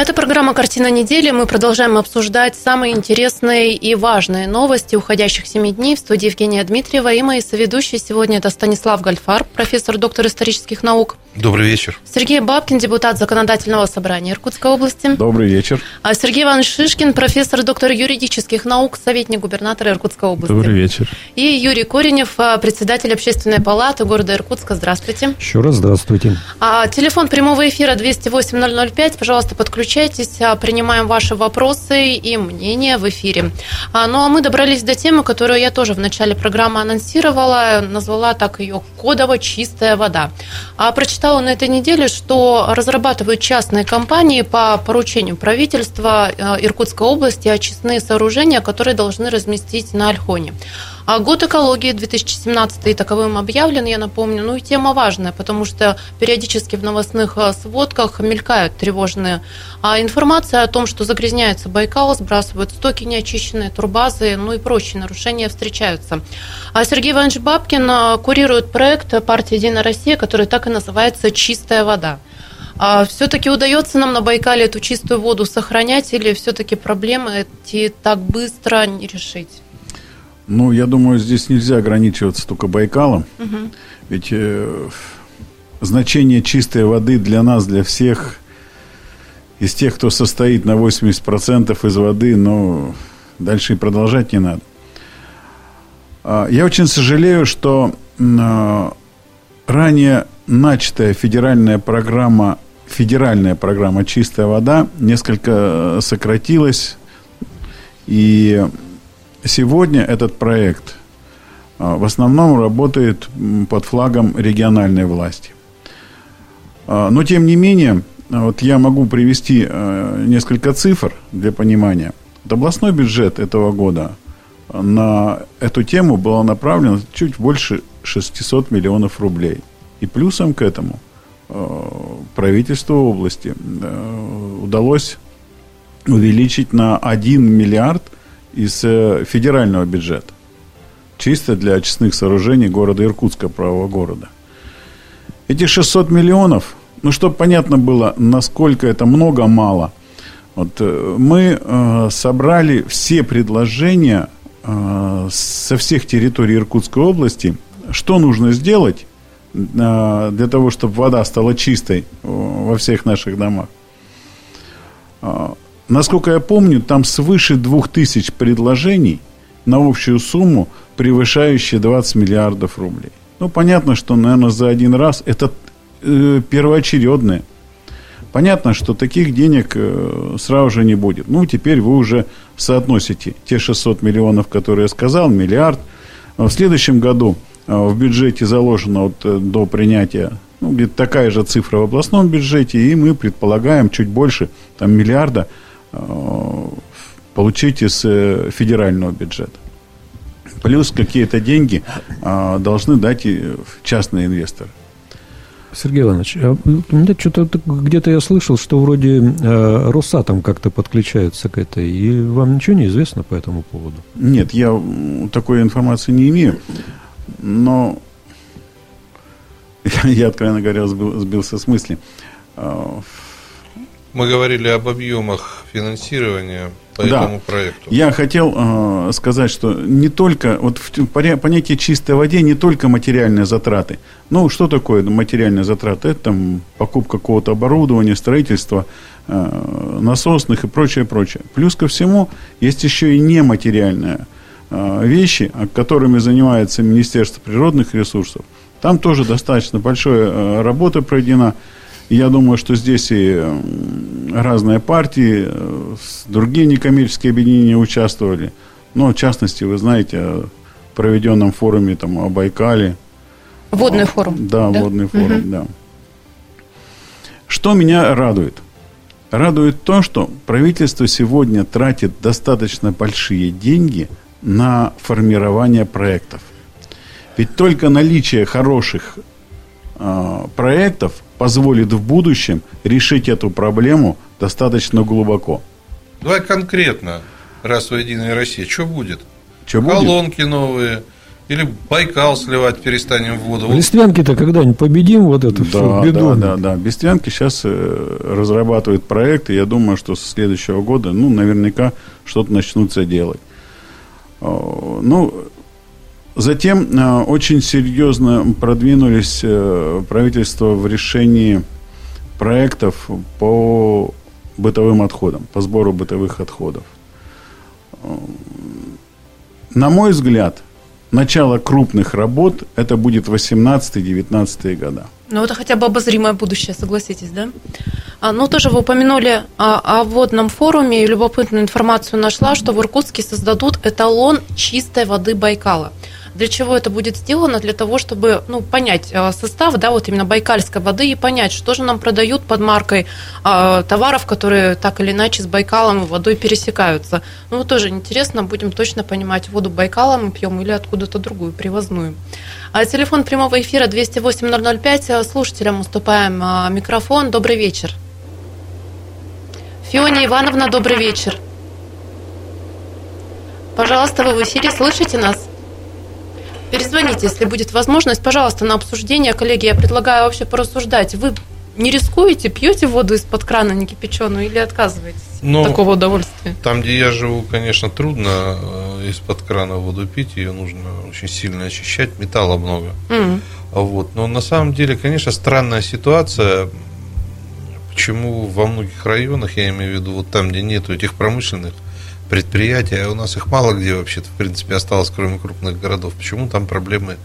Speaker 1: Это программа «Картина недели». Мы продолжаем обсуждать самые интересные и важные новости уходящих семи дней. В студии Евгения Дмитриева и мои соведущие сегодня это Станислав Гальфар, профессор, доктор исторических наук.
Speaker 2: Добрый вечер.
Speaker 1: Сергей Бабкин, депутат Законодательного собрания Иркутской области.
Speaker 4: Добрый вечер.
Speaker 1: А Сергей Иванович Шишкин, профессор, доктор юридических наук, советник губернатора Иркутской области.
Speaker 3: Добрый вечер.
Speaker 1: И Юрий Коренев, а, председатель общественной палаты города Иркутска. Здравствуйте.
Speaker 5: Еще раз здравствуйте.
Speaker 1: А, телефон прямого эфира 208 005. Пожалуйста, подключайтесь. А, принимаем ваши вопросы и мнения в эфире. А, ну а мы добрались до темы, которую я тоже в начале программы анонсировала. Назвала так ее «Кодово чистая вода». А, прочитала на этой неделе, что разрабатывают частные компании по поручению правительства э, Иркутской области очистные сооружения, которые должны разместить на Альхоне. А год экологии 2017 таковым объявлен, я напомню. Ну и тема важная, потому что периодически в новостных а, сводках мелькают тревожные а информация о том, что загрязняется Байкал, сбрасывают стоки неочищенные, турбазы, ну и прочие нарушения встречаются. А Сергей Иванович Бабкин а, курирует проект партии «Единая Россия», который так и называется «Чистая вода». А все-таки удается нам на Байкале эту чистую воду сохранять или все-таки проблемы эти так быстро не решить?
Speaker 4: Ну, я думаю, здесь нельзя ограничиваться только Байкалом. Угу. Ведь э, значение чистой воды для нас, для всех, из тех, кто состоит на 80% из воды, ну, дальше и продолжать не надо. А, я очень сожалею, что а, ранее начатая федеральная программа федеральная программа «Чистая вода» несколько э, сократилась. И сегодня этот проект э, в основном работает под флагом региональной власти. Э, но, тем не менее, вот я могу привести несколько цифр для понимания. Областной бюджет этого года на эту тему было направлено чуть больше 600 миллионов рублей. И плюсом к этому – правительству области удалось увеличить на 1 миллиард из э, федерального бюджета. Чисто для очистных сооружений города Иркутска, правого города. Эти 600 миллионов, ну, чтобы понятно было, насколько это много, мало. Вот, мы э, собрали все предложения э, со всех территорий Иркутской области, что нужно сделать, а, для того, чтобы вода стала чистой во всех наших домах. А, насколько я помню, там свыше 2000 предложений на общую сумму, превышающие 20 миллиардов рублей. Ну, понятно, что, наверное, за один раз это э, первоочередное. Понятно, что таких денег э, сразу же не будет. Ну, теперь вы уже соотносите те 600 миллионов, которые я сказал, миллиард. В следующем году а, в бюджете заложено вот э, до принятия ну, где-то такая же цифра в областном бюджете, и мы предполагаем чуть больше там, миллиарда э, получить из э, федерального бюджета. Плюс какие-то деньги э, должны дать и частные инвесторы.
Speaker 5: Сергей Иванович, а меня что-то где-то я слышал, что вроде э, Росатом как-то подключаются к этой, и вам ничего не известно по этому поводу?
Speaker 4: Нет, я такой информации не имею но я, я откровенно говоря, сбил, сбился с мысли. А,
Speaker 2: Мы говорили об объемах финансирования по да. этому проекту.
Speaker 4: Я хотел э, сказать, что не только, вот в понятие чистой воде не только материальные затраты. Ну, что такое материальные затраты? Это там покупка какого-то оборудования, строительство э, насосных и прочее, прочее. Плюс ко всему есть еще и нематериальная Э, вещи, которыми занимается Министерство природных ресурсов, там тоже достаточно большая э, работа проведена. Я думаю, что здесь и разные партии, э, другие некоммерческие объединения участвовали. Но, в частности, вы знаете о проведенном форуме там, о Байкале.
Speaker 1: Водный форум.
Speaker 4: Да, да? водный форум, угу. да. Что меня радует? Радует то, что правительство сегодня тратит достаточно большие деньги – на формирование проектов. Ведь только наличие хороших э, проектов позволит в будущем решить эту проблему достаточно глубоко.
Speaker 2: Давай конкретно, раз в Единая Россия, что будет?
Speaker 4: Что
Speaker 2: Колонки будет? новые, или Байкал сливать перестанем в воду.
Speaker 5: Листвянки-то когда-нибудь победим вот эту
Speaker 4: да, всю беду. Да, да, да. Бесствянки сейчас э, разрабатывают проекты. Я думаю, что с следующего года, ну, наверняка что-то начнутся делать. Ну, затем э, очень серьезно продвинулись э, правительство в решении проектов по бытовым отходам, по сбору бытовых отходов. На мой взгляд, начало крупных работ это будет 18-19 года.
Speaker 1: Ну, это хотя бы обозримое будущее, согласитесь, да? А, ну, тоже вы упомянули о, о водном форуме, и любопытную информацию нашла, что в Иркутске создадут эталон чистой воды Байкала. Для чего это будет сделано? Для того, чтобы ну, понять э, состав, да, вот именно байкальской воды и понять, что же нам продают под маркой э, товаров, которые так или иначе с Байкалом и водой пересекаются. Ну, тоже интересно, будем точно понимать, воду Байкала мы пьем или откуда-то другую, привозную. А телефон прямого эфира 208-005. Слушателям уступаем а, микрофон. Добрый вечер. Фиония Ивановна, добрый вечер. Пожалуйста, вы в эфире, слышите нас? Перезвоните, если будет возможность, пожалуйста, на обсуждение. Коллеги, я предлагаю вообще порассуждать. Вы не рискуете, пьете воду из-под крана не кипяченую или отказываетесь
Speaker 2: Ну,
Speaker 1: от такого удовольствия?
Speaker 2: Там, где я живу, конечно, трудно э, из-под крана воду пить, ее нужно очень сильно очищать, металла много.
Speaker 1: М.
Speaker 2: Вот. Но на самом деле, конечно, странная ситуация. Почему во многих районах, я имею в виду, вот там, где нету этих промышленных предприятий, а у нас их мало где вообще-то, в принципе, осталось, кроме крупных городов, почему там проблемы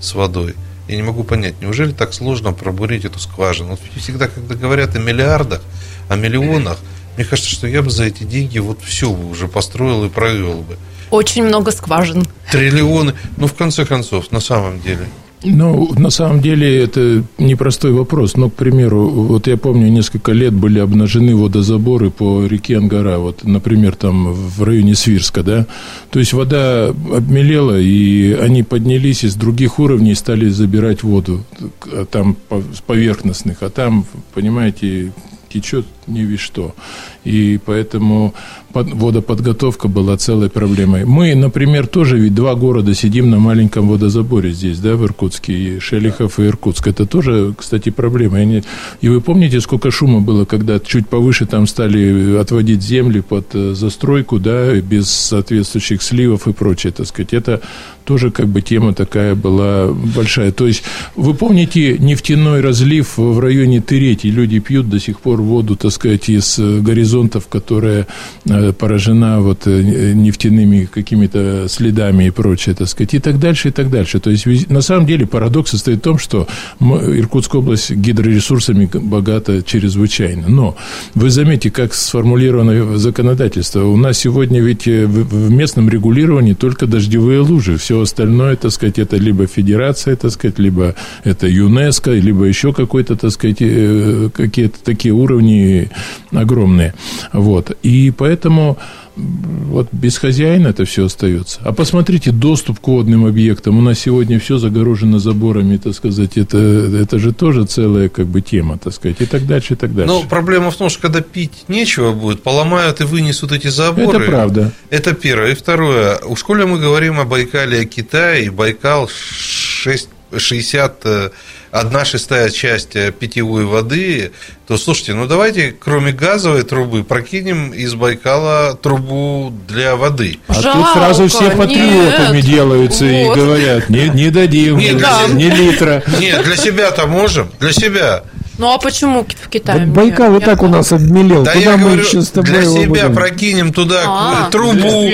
Speaker 2: с водой? Я не могу понять, неужели так сложно пробурить эту скважину? Вот всегда, когда говорят о миллиардах, о миллионах, мне кажется, что я бы за эти деньги вот все бы уже построил и провел бы.
Speaker 1: Очень много скважин.
Speaker 2: Триллионы. Ну, в конце концов, на самом деле.
Speaker 3: Ну, на самом деле, это непростой вопрос. Но, к примеру, вот я помню, несколько лет были обнажены водозаборы по реке Ангара, вот, например, там в районе Свирска, да. То есть вода обмелела, и они поднялись из других уровней и стали забирать воду а там с поверхностных, а там, понимаете, течет не весь что. И поэтому под- водоподготовка была целой проблемой. Мы, например, тоже ведь два города сидим на маленьком водозаборе здесь, да, в Иркутске, и Шелихов и Иркутск. Это тоже, кстати, проблема. И, они- и вы помните, сколько шума было, когда чуть повыше там стали отводить земли под э, застройку, да, без соответствующих сливов и прочее, так сказать. Это тоже как бы тема такая была большая. То есть вы помните нефтяной разлив в районе Терети? Люди пьют до сих пор воду, так сказать, из э, горизонтов, которая э, поражена вот э, нефтяными какими-то следами и прочее, так сказать, и так дальше, и так дальше. То есть на самом деле парадокс состоит в том, что Иркутская область гидроресурсами богата чрезвычайно. Но вы заметите, как сформулировано законодательство. У нас сегодня ведь в местном регулировании только дождевые лужи. Все остальное, так сказать, это либо федерация, так сказать, либо это ЮНЕСКО, либо еще какой-то, так сказать, какие-то такие уровни огромные. Вот. И поэтому вот без хозяина это все остается. А посмотрите, доступ к водным объектам. У нас сегодня все загорожено заборами, так сказать. Это, это же тоже целая как бы тема, так сказать. И так дальше, и так дальше.
Speaker 2: Но проблема в том, что когда пить нечего будет, поломают и вынесут эти заборы.
Speaker 3: Это правда.
Speaker 2: Это первое. И второе. У школе мы говорим о Байкале, о Китае, и Байкал 6, 60, э, одна шестая часть э, питьевой воды, то слушайте, ну давайте кроме газовой трубы прокинем из Байкала трубу для воды.
Speaker 3: А тут сразу все патриотами
Speaker 2: нет.
Speaker 3: делаются и
Speaker 2: Вот.
Speaker 3: говорят, не, не дадим
Speaker 2: Нет, для
Speaker 3: ни
Speaker 2: себя-
Speaker 3: литра.
Speaker 2: Нет, для себя-то можем, для себя.
Speaker 1: Ну а почему в Китае?
Speaker 5: Вот Байкал и
Speaker 1: Я-
Speaker 5: так у нас обмелел.
Speaker 2: Да
Speaker 5: Куда
Speaker 2: я
Speaker 5: мы
Speaker 2: говорю,
Speaker 5: еще с тобой
Speaker 2: для себя
Speaker 5: будем?
Speaker 2: прокинем туда
Speaker 1: А.
Speaker 2: трубу.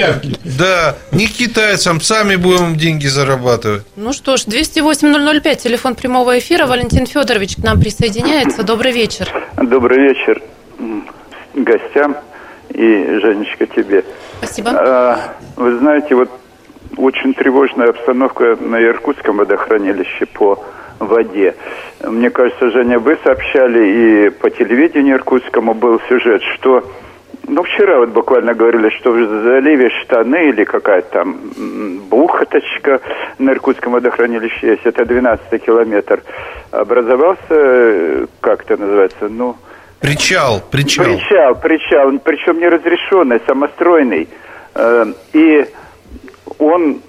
Speaker 2: Да, не китайцам, сами будем деньги зарабатывать.
Speaker 1: Ну что ж, 208-005, телефон прямого эфира. Валентин Федорович к нам присоединяется. Добрый вечер.
Speaker 16: Добрый вечер гостям и, Женечка, тебе.
Speaker 1: Спасибо.
Speaker 16: А, Вы знаете, вот очень тревожная обстановка на Иркутском водохранилище по воде. Мне кажется, Женя, вы сообщали, и по телевидению иркутскому был сюжет, что ну, вчера вот буквально говорили, что в заливе штаны или какая-то там бухоточка на Иркутском водохранилище есть, это 12 километр, образовался, как это называется, ну...
Speaker 2: Причал, причал.
Speaker 16: Причал, причал, причем неразрешенный, самостройный. Э, И он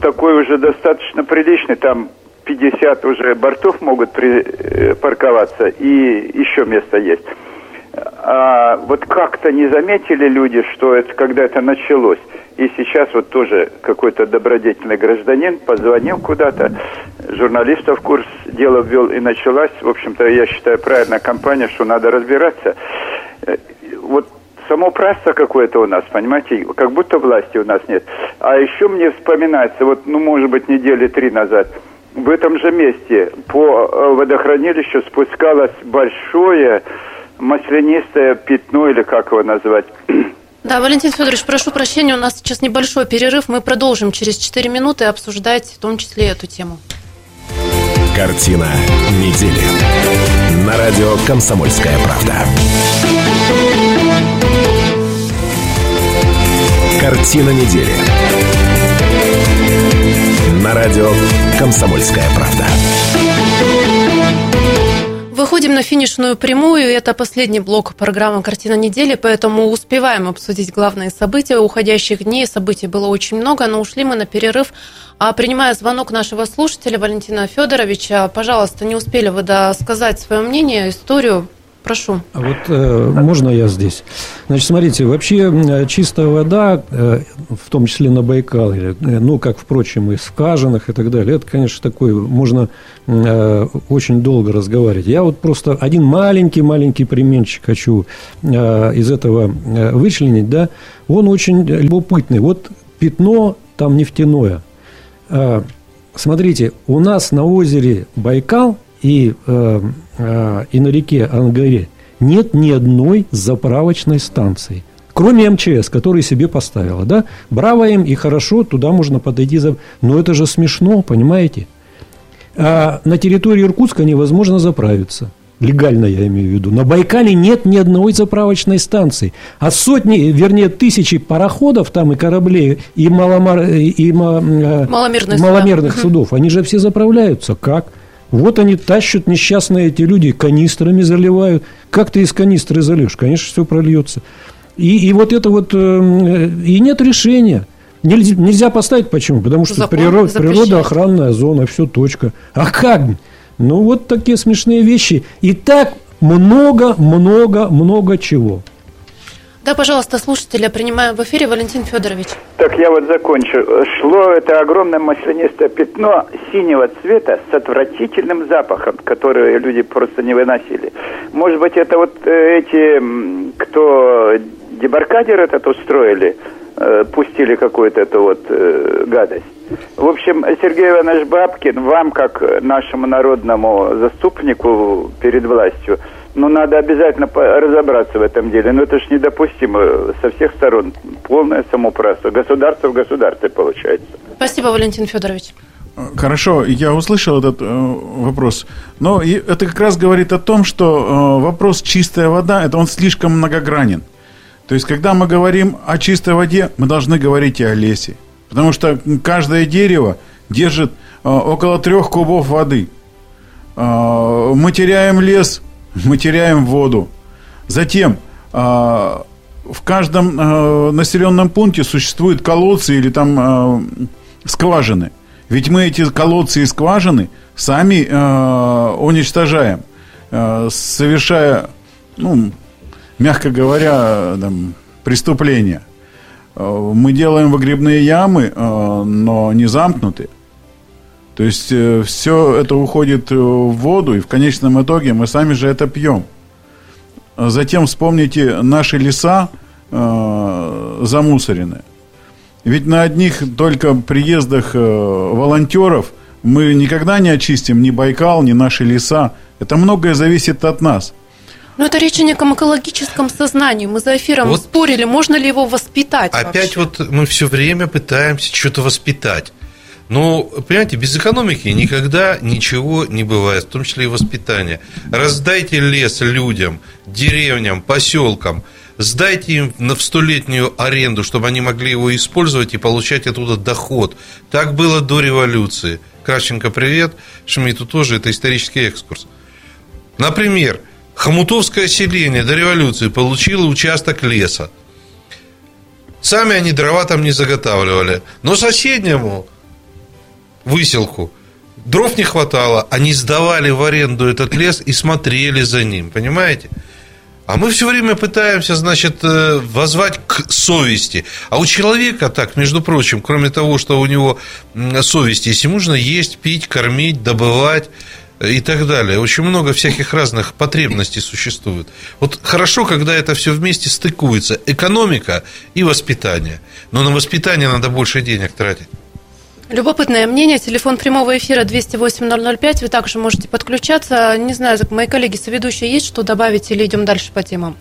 Speaker 16: такой уже достаточно приличный, там 50 уже бортов могут при- э, парковаться, и еще место есть. А вот как-то не заметили люди, что это когда это началось. И сейчас вот тоже какой-то добродетельный гражданин позвонил куда-то, журналистов в курс дела ввел, и началась, в общем-то, я считаю, правильная кампания, что надо разбираться. Э, Вот само праздство какое-то у нас, понимаете, как будто власти у нас нет. А еще мне вспоминается, вот, ну, может быть, недели три назад, в этом же месте по э, водохранилищу спускалось большое маслянистое пятно, или как его назвать,
Speaker 1: Да, Валентин Федорович, прошу прощения, у нас сейчас небольшой перерыв. Мы продолжим через 4 минуты обсуждать в том числе эту тему.
Speaker 7: Картина недели. На радио «Комсомольская правда». Картина недели. На радио «Комсомольская правда».
Speaker 1: Выходим на финишную прямую. Это последний блок программы «Картина недели», поэтому успеваем обсудить главные события уходящих дней. Событий было очень много, но ушли мы на перерыв. А принимая звонок нашего слушателя Валентина Федоровича, пожалуйста, не успели вы досказать свое мнение, историю Прошу.
Speaker 5: А вот э, можно я здесь? Значит, смотрите, вообще чистая вода, э, в том числе на Байкале, э, ну, как, впрочем, и в скаженах и так далее, это, конечно, такое, можно э, очень долго разговаривать. Я вот просто один маленький-маленький применчик хочу э, из этого э, вычленить, да, он очень любопытный. Вот пятно там нефтяное. Э, смотрите, у нас на озере Байкал – и, э, э, и на реке Ангаре нет ни одной заправочной станции. Кроме МЧС, который себе поставила, да? Браво им и хорошо, туда можно подойти. За... Но это же смешно, понимаете? А на территории Иркутска невозможно заправиться. Легально я имею в виду. На Байкале нет ни одной заправочной станции. А сотни, вернее, тысячи пароходов там и кораблей, и, маломар... и э, маломерных, маломерных судов, они же все заправляются. Как? Вот они тащат несчастные эти люди, канистрами заливают. Как ты из канистры зальешь? Конечно, все прольется. И, и вот это вот, э, и нет решения. Нельзя, нельзя поставить, почему? Потому что Закон природ, природа, охранная зона, все, точка. А как? Ну, вот такие смешные вещи. И так много, много, много чего.
Speaker 1: Да, пожалуйста, слушателя принимаем в эфире Валентин Федорович.
Speaker 16: Так я вот закончу. Шло это огромное маслянистое пятно синего цвета с отвратительным запахом, который люди просто не выносили. Может быть, это вот э, эти, кто дебаркадер этот устроили, э, пустили какую-то эту вот э, гадость. В общем, Сергей Иванович Бабкин, вам, как нашему народному заступнику перед властью, ну, надо обязательно разобраться в этом деле. Но это же недопустимо со всех сторон. Полное самоуправство. Государство в государстве получается.
Speaker 1: Спасибо, Валентин Федорович.
Speaker 4: Хорошо, я услышал этот э, вопрос. Но это как раз говорит о том, что э, вопрос чистая вода, это он слишком многогранен. То есть, когда мы говорим о чистой воде, мы должны говорить и о лесе. Потому что каждое дерево держит э, около трех кубов воды. Э, мы теряем лес, мы теряем воду. Затем э, в каждом э, населенном пункте существуют колодцы или там э, скважины. Ведь мы эти колодцы и скважины сами уничтожаем, совершая, ну, мягко говоря, там, преступления. Мы делаем выгребные ямы, но не замкнутые. То есть э, все это уходит в воду, и в конечном итоге мы сами же это пьем. Затем вспомните наши леса э, замусорены. Ведь на одних только приездах э, волонтеров мы никогда не очистим ни Байкал, ни наши леса. Это многое зависит от нас.
Speaker 1: Но это речь о неком экологическом сознании. Мы за эфиром вот спорили, можно ли его воспитать.
Speaker 2: Опять вообще? вот мы все время пытаемся что-то воспитать. Но, понимаете, без экономики никогда ничего не бывает, в том числе и воспитание. Раздайте лес людям, деревням, поселкам, сдайте им в столетнюю аренду, чтобы они могли его использовать и получать оттуда доход. Так было до революции. Кравченко, привет. Шмидту тоже, это исторический экскурс. Например, хомутовское селение до революции получило участок леса. Сами они дрова там не заготавливали. Но соседнему выселку. Дров не хватало, они сдавали в аренду этот лес и смотрели за ним, понимаете? А мы все время пытаемся, значит, э, возвать к совести. А у человека так, между прочим, кроме того, что у него совесть есть, ему нужно есть, пить, кормить, добывать э, и так далее. Очень много всяких разных потребностей существует. Вот хорошо, когда это все вместе стыкуется. Экономика и воспитание. Но на воспитание надо больше денег тратить.
Speaker 1: Любопытное мнение. Телефон прямого эфира 208-005. Вы также можете подключаться. Не знаю, мои коллеги соведущие есть что добавить или идем дальше по темам?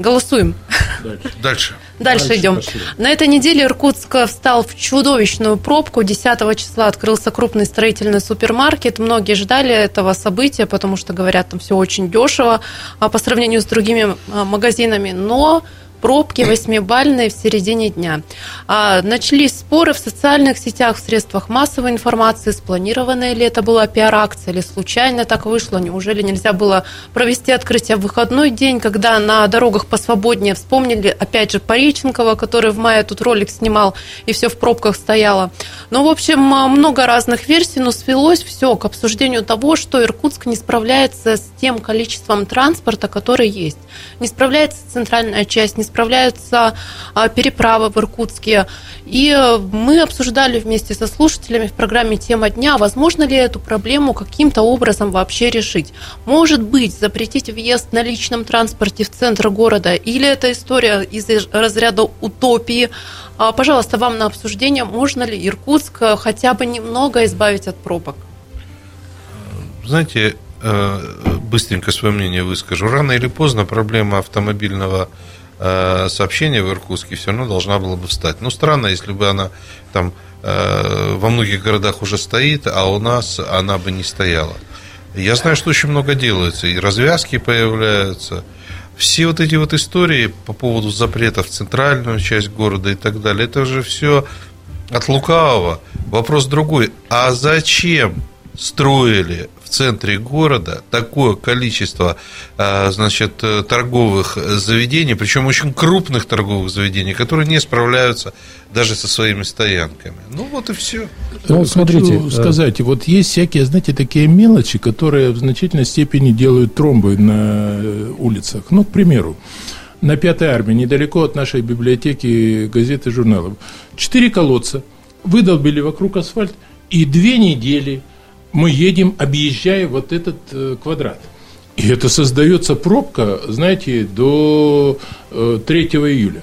Speaker 1: Голосуем.
Speaker 2: Дальше.
Speaker 1: Дальше,
Speaker 2: Дальше
Speaker 1: идем.
Speaker 2: пошли.
Speaker 1: На этой неделе Иркутск встал в чудовищную пробку. 10 числа открылся крупный строительный супермаркет. Многие ждали этого события, потому что, говорят, там все очень дешево а по сравнению с другими а, магазинами. Но пробки восьмибальные в середине дня. А, начались споры в социальных сетях, в средствах массовой информации, спланированная ли это была пиар-акция или случайно так вышло. Неужели нельзя было провести открытие в выходной день, когда на дорогах посвободнее вспомнили, опять же, Пореченкова, который в мае тут ролик снимал, и все в пробках стояло. Ну, в общем, много разных версий, но свелось все к обсуждению того, что Иркутск не справляется с тем количеством транспорта, который есть. Не справляется центральная часть, не справляются а, переправы в Иркутске. И э, мы обсуждали вместе со слушателями в программе «Тема дня», возможно ли эту проблему каким-то образом вообще решить. Может быть, запретить въезд на личном транспорте в центр города, или это история из разряда утопии. А, Пожалуйста, вам на обсуждение, можно ли Иркутск э, хотя бы немного избавить от пробок?
Speaker 2: Знаете, э, быстренько свое мнение выскажу. Рано или поздно проблема автомобильного э, сообщения в Иркутске все равно должна была бы встать. Ну, странно, если бы она там э, во многих городах уже стоит, а у нас она бы не стояла. Я знаю, что очень много делается, и развязки появляются. Все вот эти вот истории по поводу запрета в центральную часть города и так далее, это же все от лукавого. Вопрос другой. А зачем строили в центре города такое количество а, значит, торговых заведений, причем очень крупных торговых заведений, которые не справляются даже со своими стоянками. Ну вот и все.
Speaker 3: Ну, смотрите, Хочу сказать, вот есть всякие, знаете, такие мелочи, которые в значительной степени делают тромбы на улицах. Ну, к примеру, на Пятой армии, недалеко от нашей библиотеки газет и журналов, четыре колодца, выдолбили вокруг асфальт, и две недели мы едем, объезжая вот этот э, квадрат. И это создается пробка, знаете, до э, 3 июля.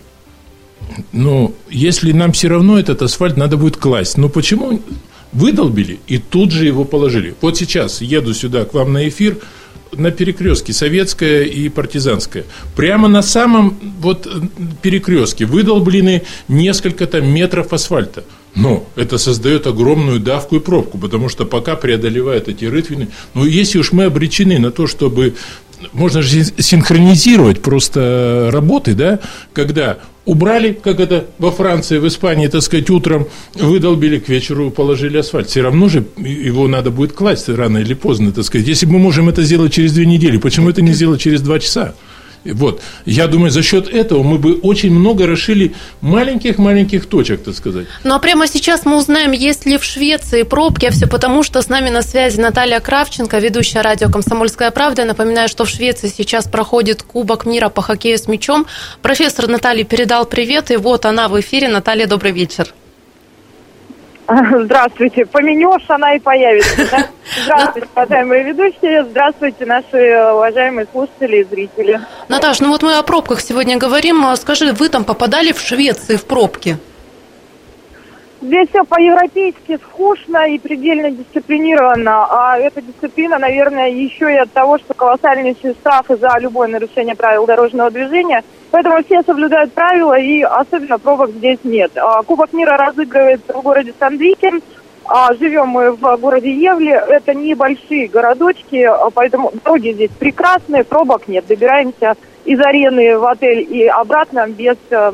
Speaker 3: Но если нам все равно этот асфальт надо будет класть, ну почему выдолбили и тут же его положили? Вот сейчас еду сюда к вам на эфир, на перекрестке Советская и Партизанская. Прямо на самом вот перекрестке выдолблены несколько там метров асфальта. Но это создает огромную давку и пробку, потому что пока преодолевают эти рытвины, ну, если уж мы обречены на то, чтобы можно же синхронизировать просто работы, да, когда убрали, как это во Франции, в Испании, так сказать, утром выдолбили, к вечеру положили асфальт. Все равно же его надо будет класть рано или поздно, так сказать. Если мы можем это сделать через две недели, почему это не сделать через два часа? Вот. Я думаю, за счет этого мы бы очень много расшили маленьких-маленьких точек, так сказать.
Speaker 1: Ну а прямо сейчас мы узнаем, есть ли в Швеции пробки, а все потому, что с нами на связи Наталья Кравченко, ведущая радио «Комсомольская правда». Я напоминаю, что в Швеции сейчас проходит Кубок мира по хоккею с мячом. Профессор Наталья передал привет, и вот она в эфире. Наталья, добрый вечер.
Speaker 17: Здравствуйте. Поменешь, она и появится. Да? Здравствуйте, уважаемые ведущие. Здравствуйте, наши уважаемые слушатели и зрители.
Speaker 1: Наташ, ну вот мы о пробках сегодня говорим. Скажи, вы там попадали в Швеции в пробки?
Speaker 17: Здесь все по-европейски скучно и предельно дисциплинировано. А эта дисциплина, наверное, еще и от того, что колоссальнейшие штрафы за любое нарушение правил дорожного движения. Поэтому все соблюдают правила, и особенно пробок здесь нет. А, Кубок мира разыгрывается в городе Сандвикен. А, Живем мы в городе Евле. Это небольшие городочки, а, поэтому дороги здесь прекрасные, пробок нет. Добираемся из арены в отель и обратно без э,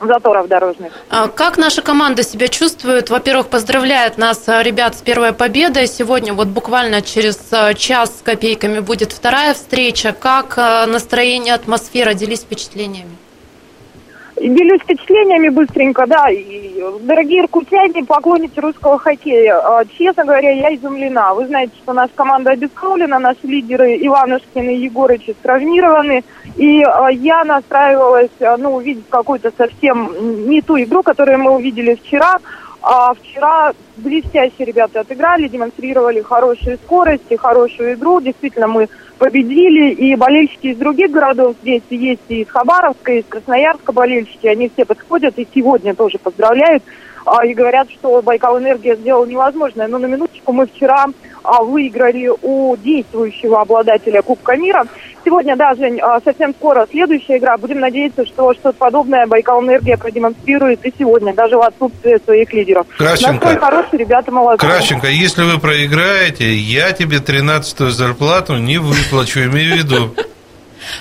Speaker 17: заторов дорожных.
Speaker 1: А как наша команда себя чувствует? Во-первых, поздравляет нас а, ребят с первой победой. Сегодня вот буквально через а, час с копейками будет вторая встреча. Как настроение, атмосфера? Делись впечатлениями.
Speaker 17: Делюсь впечатлениями быстренько, да. И, дорогие иркутяне, поклонники русского хоккея, честно говоря, я изумлена. Вы знаете, что наша команда обескровлена, наши лидеры Иванушкин и Егорыч травмированы. И я настраивалась, ну, увидеть какую-то совсем не ту игру, которую мы увидели вчера. А вчера блестящие ребята отыграли, демонстрировали хорошую скорость и хорошую игру. Действительно, мы победили, и болельщики из других городов здесь есть и из Хабаровска, и из Красноярска болельщики, они все подходят и сегодня тоже поздравляют. А, и говорят, что Байкал Энергия сделала невозможное. Но на минуточку мы вчера а, выиграли у действующего обладателя Кубка мира. Сегодня даже а, совсем скоро следующая игра. Будем надеяться, что что-то подобное Байкал Энергия продемонстрирует и сегодня, даже в отсутствие своих лидеров.
Speaker 2: Кращенко.
Speaker 17: Насколько хорошие ребята молодцы.
Speaker 2: Кращенко, если вы проиграете, я тебе 13-ю зарплату не выплачу, имею в виду.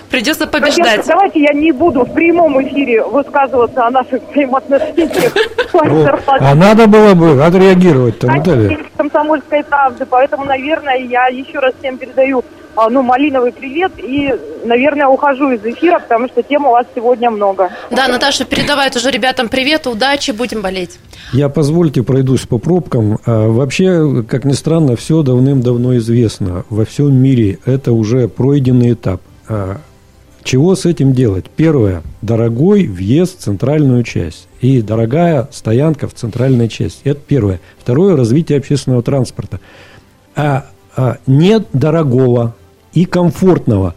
Speaker 1: Придется побеждать.
Speaker 17: давайте я не буду в прямом эфире высказываться о наших взаимоотношениях.
Speaker 5: А надо было бы отреагировать-то, Наталья.
Speaker 17: комсомольской правды, поэтому, наверное, я еще раз всем передаю а, ну, малиновый привет и, наверное, ухожу из эфира, потому что тем у вас сегодня много.
Speaker 1: Да, Наташа передавай уже ребятам привет, удачи, будем болеть.
Speaker 5: Я, позвольте, пройдусь по пробкам. А, Вообще, как ни странно, все давным-давно известно. Во всем мире это уже пройденный этап. А, Чего с этим делать? Первое. Дорогой въезд в центральную часть. И дорогая стоянка в центральной части. Это первое. Второе. Развитие общественного транспорта. А, а, нет дорогого и комфортного.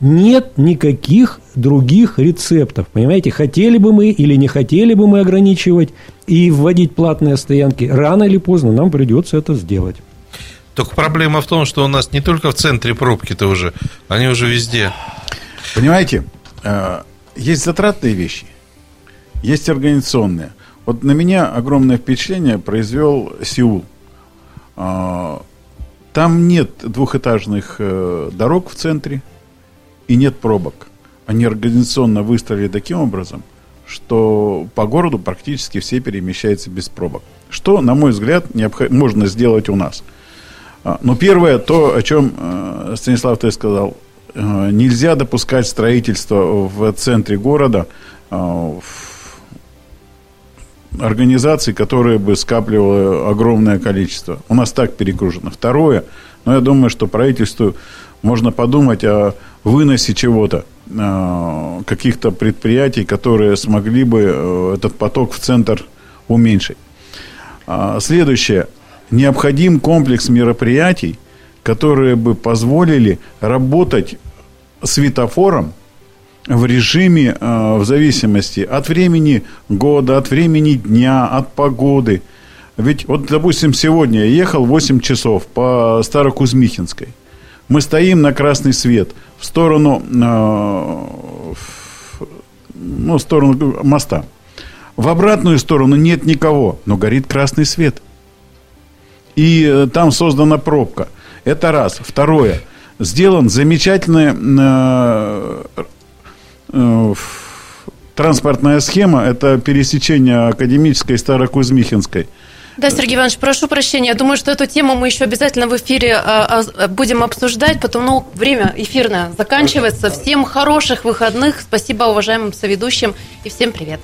Speaker 5: Нет никаких других рецептов. Понимаете, хотели бы мы или не хотели бы мы ограничивать и вводить платные стоянки, рано или поздно нам придется это сделать.
Speaker 2: Только проблема в том, что у нас не только в центре пробки-то уже, они уже везде.
Speaker 4: Понимаете, э, есть затратные вещи, есть организационные. Вот на меня огромное впечатление произвел Сеул. А, Там нет двухэтажных э, дорог в центре и нет пробок. Они организационно выстроили таким образом, что по городу практически все перемещаются без пробок. Что, на мой взгляд, необхо- можно сделать у нас. А, Но первое, то, о чем э, Станислав ты сказал, э, нельзя допускать строительство в центре города в организаций, которые бы скапливали огромное количество. У нас так перегружено. Второе, но я думаю, что правительству можно подумать о выносе чего-то, э, каких-то предприятий, которые смогли бы э, этот поток в центр уменьшить. А, Следующее. Необходим комплекс мероприятий, которые бы позволили работать светофором в режиме, э, в зависимости от времени года, от времени дня, от погоды. Ведь вот, допустим, сегодня я ехал 8 часов по Старокузьмихинской. Мы стоим на красный свет в сторону, э, в- ну, в сторону моста. В обратную сторону нет никого, но горит красный свет. И э, там создана пробка. Это раз. Второе. Сделан замечательный э, э, транспортная схема. Это пересечение Академической и Старокузьмихинской.
Speaker 1: Да, Сергей Иванович, прошу прощения. Я думаю, что эту тему мы еще обязательно в эфире а, а, будем обсуждать, потому ну, время эфирное заканчивается. Всем хороших выходных. Спасибо уважаемым соведущим и всем привет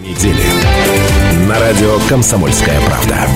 Speaker 7: недели. На радио «Комсомольская правда».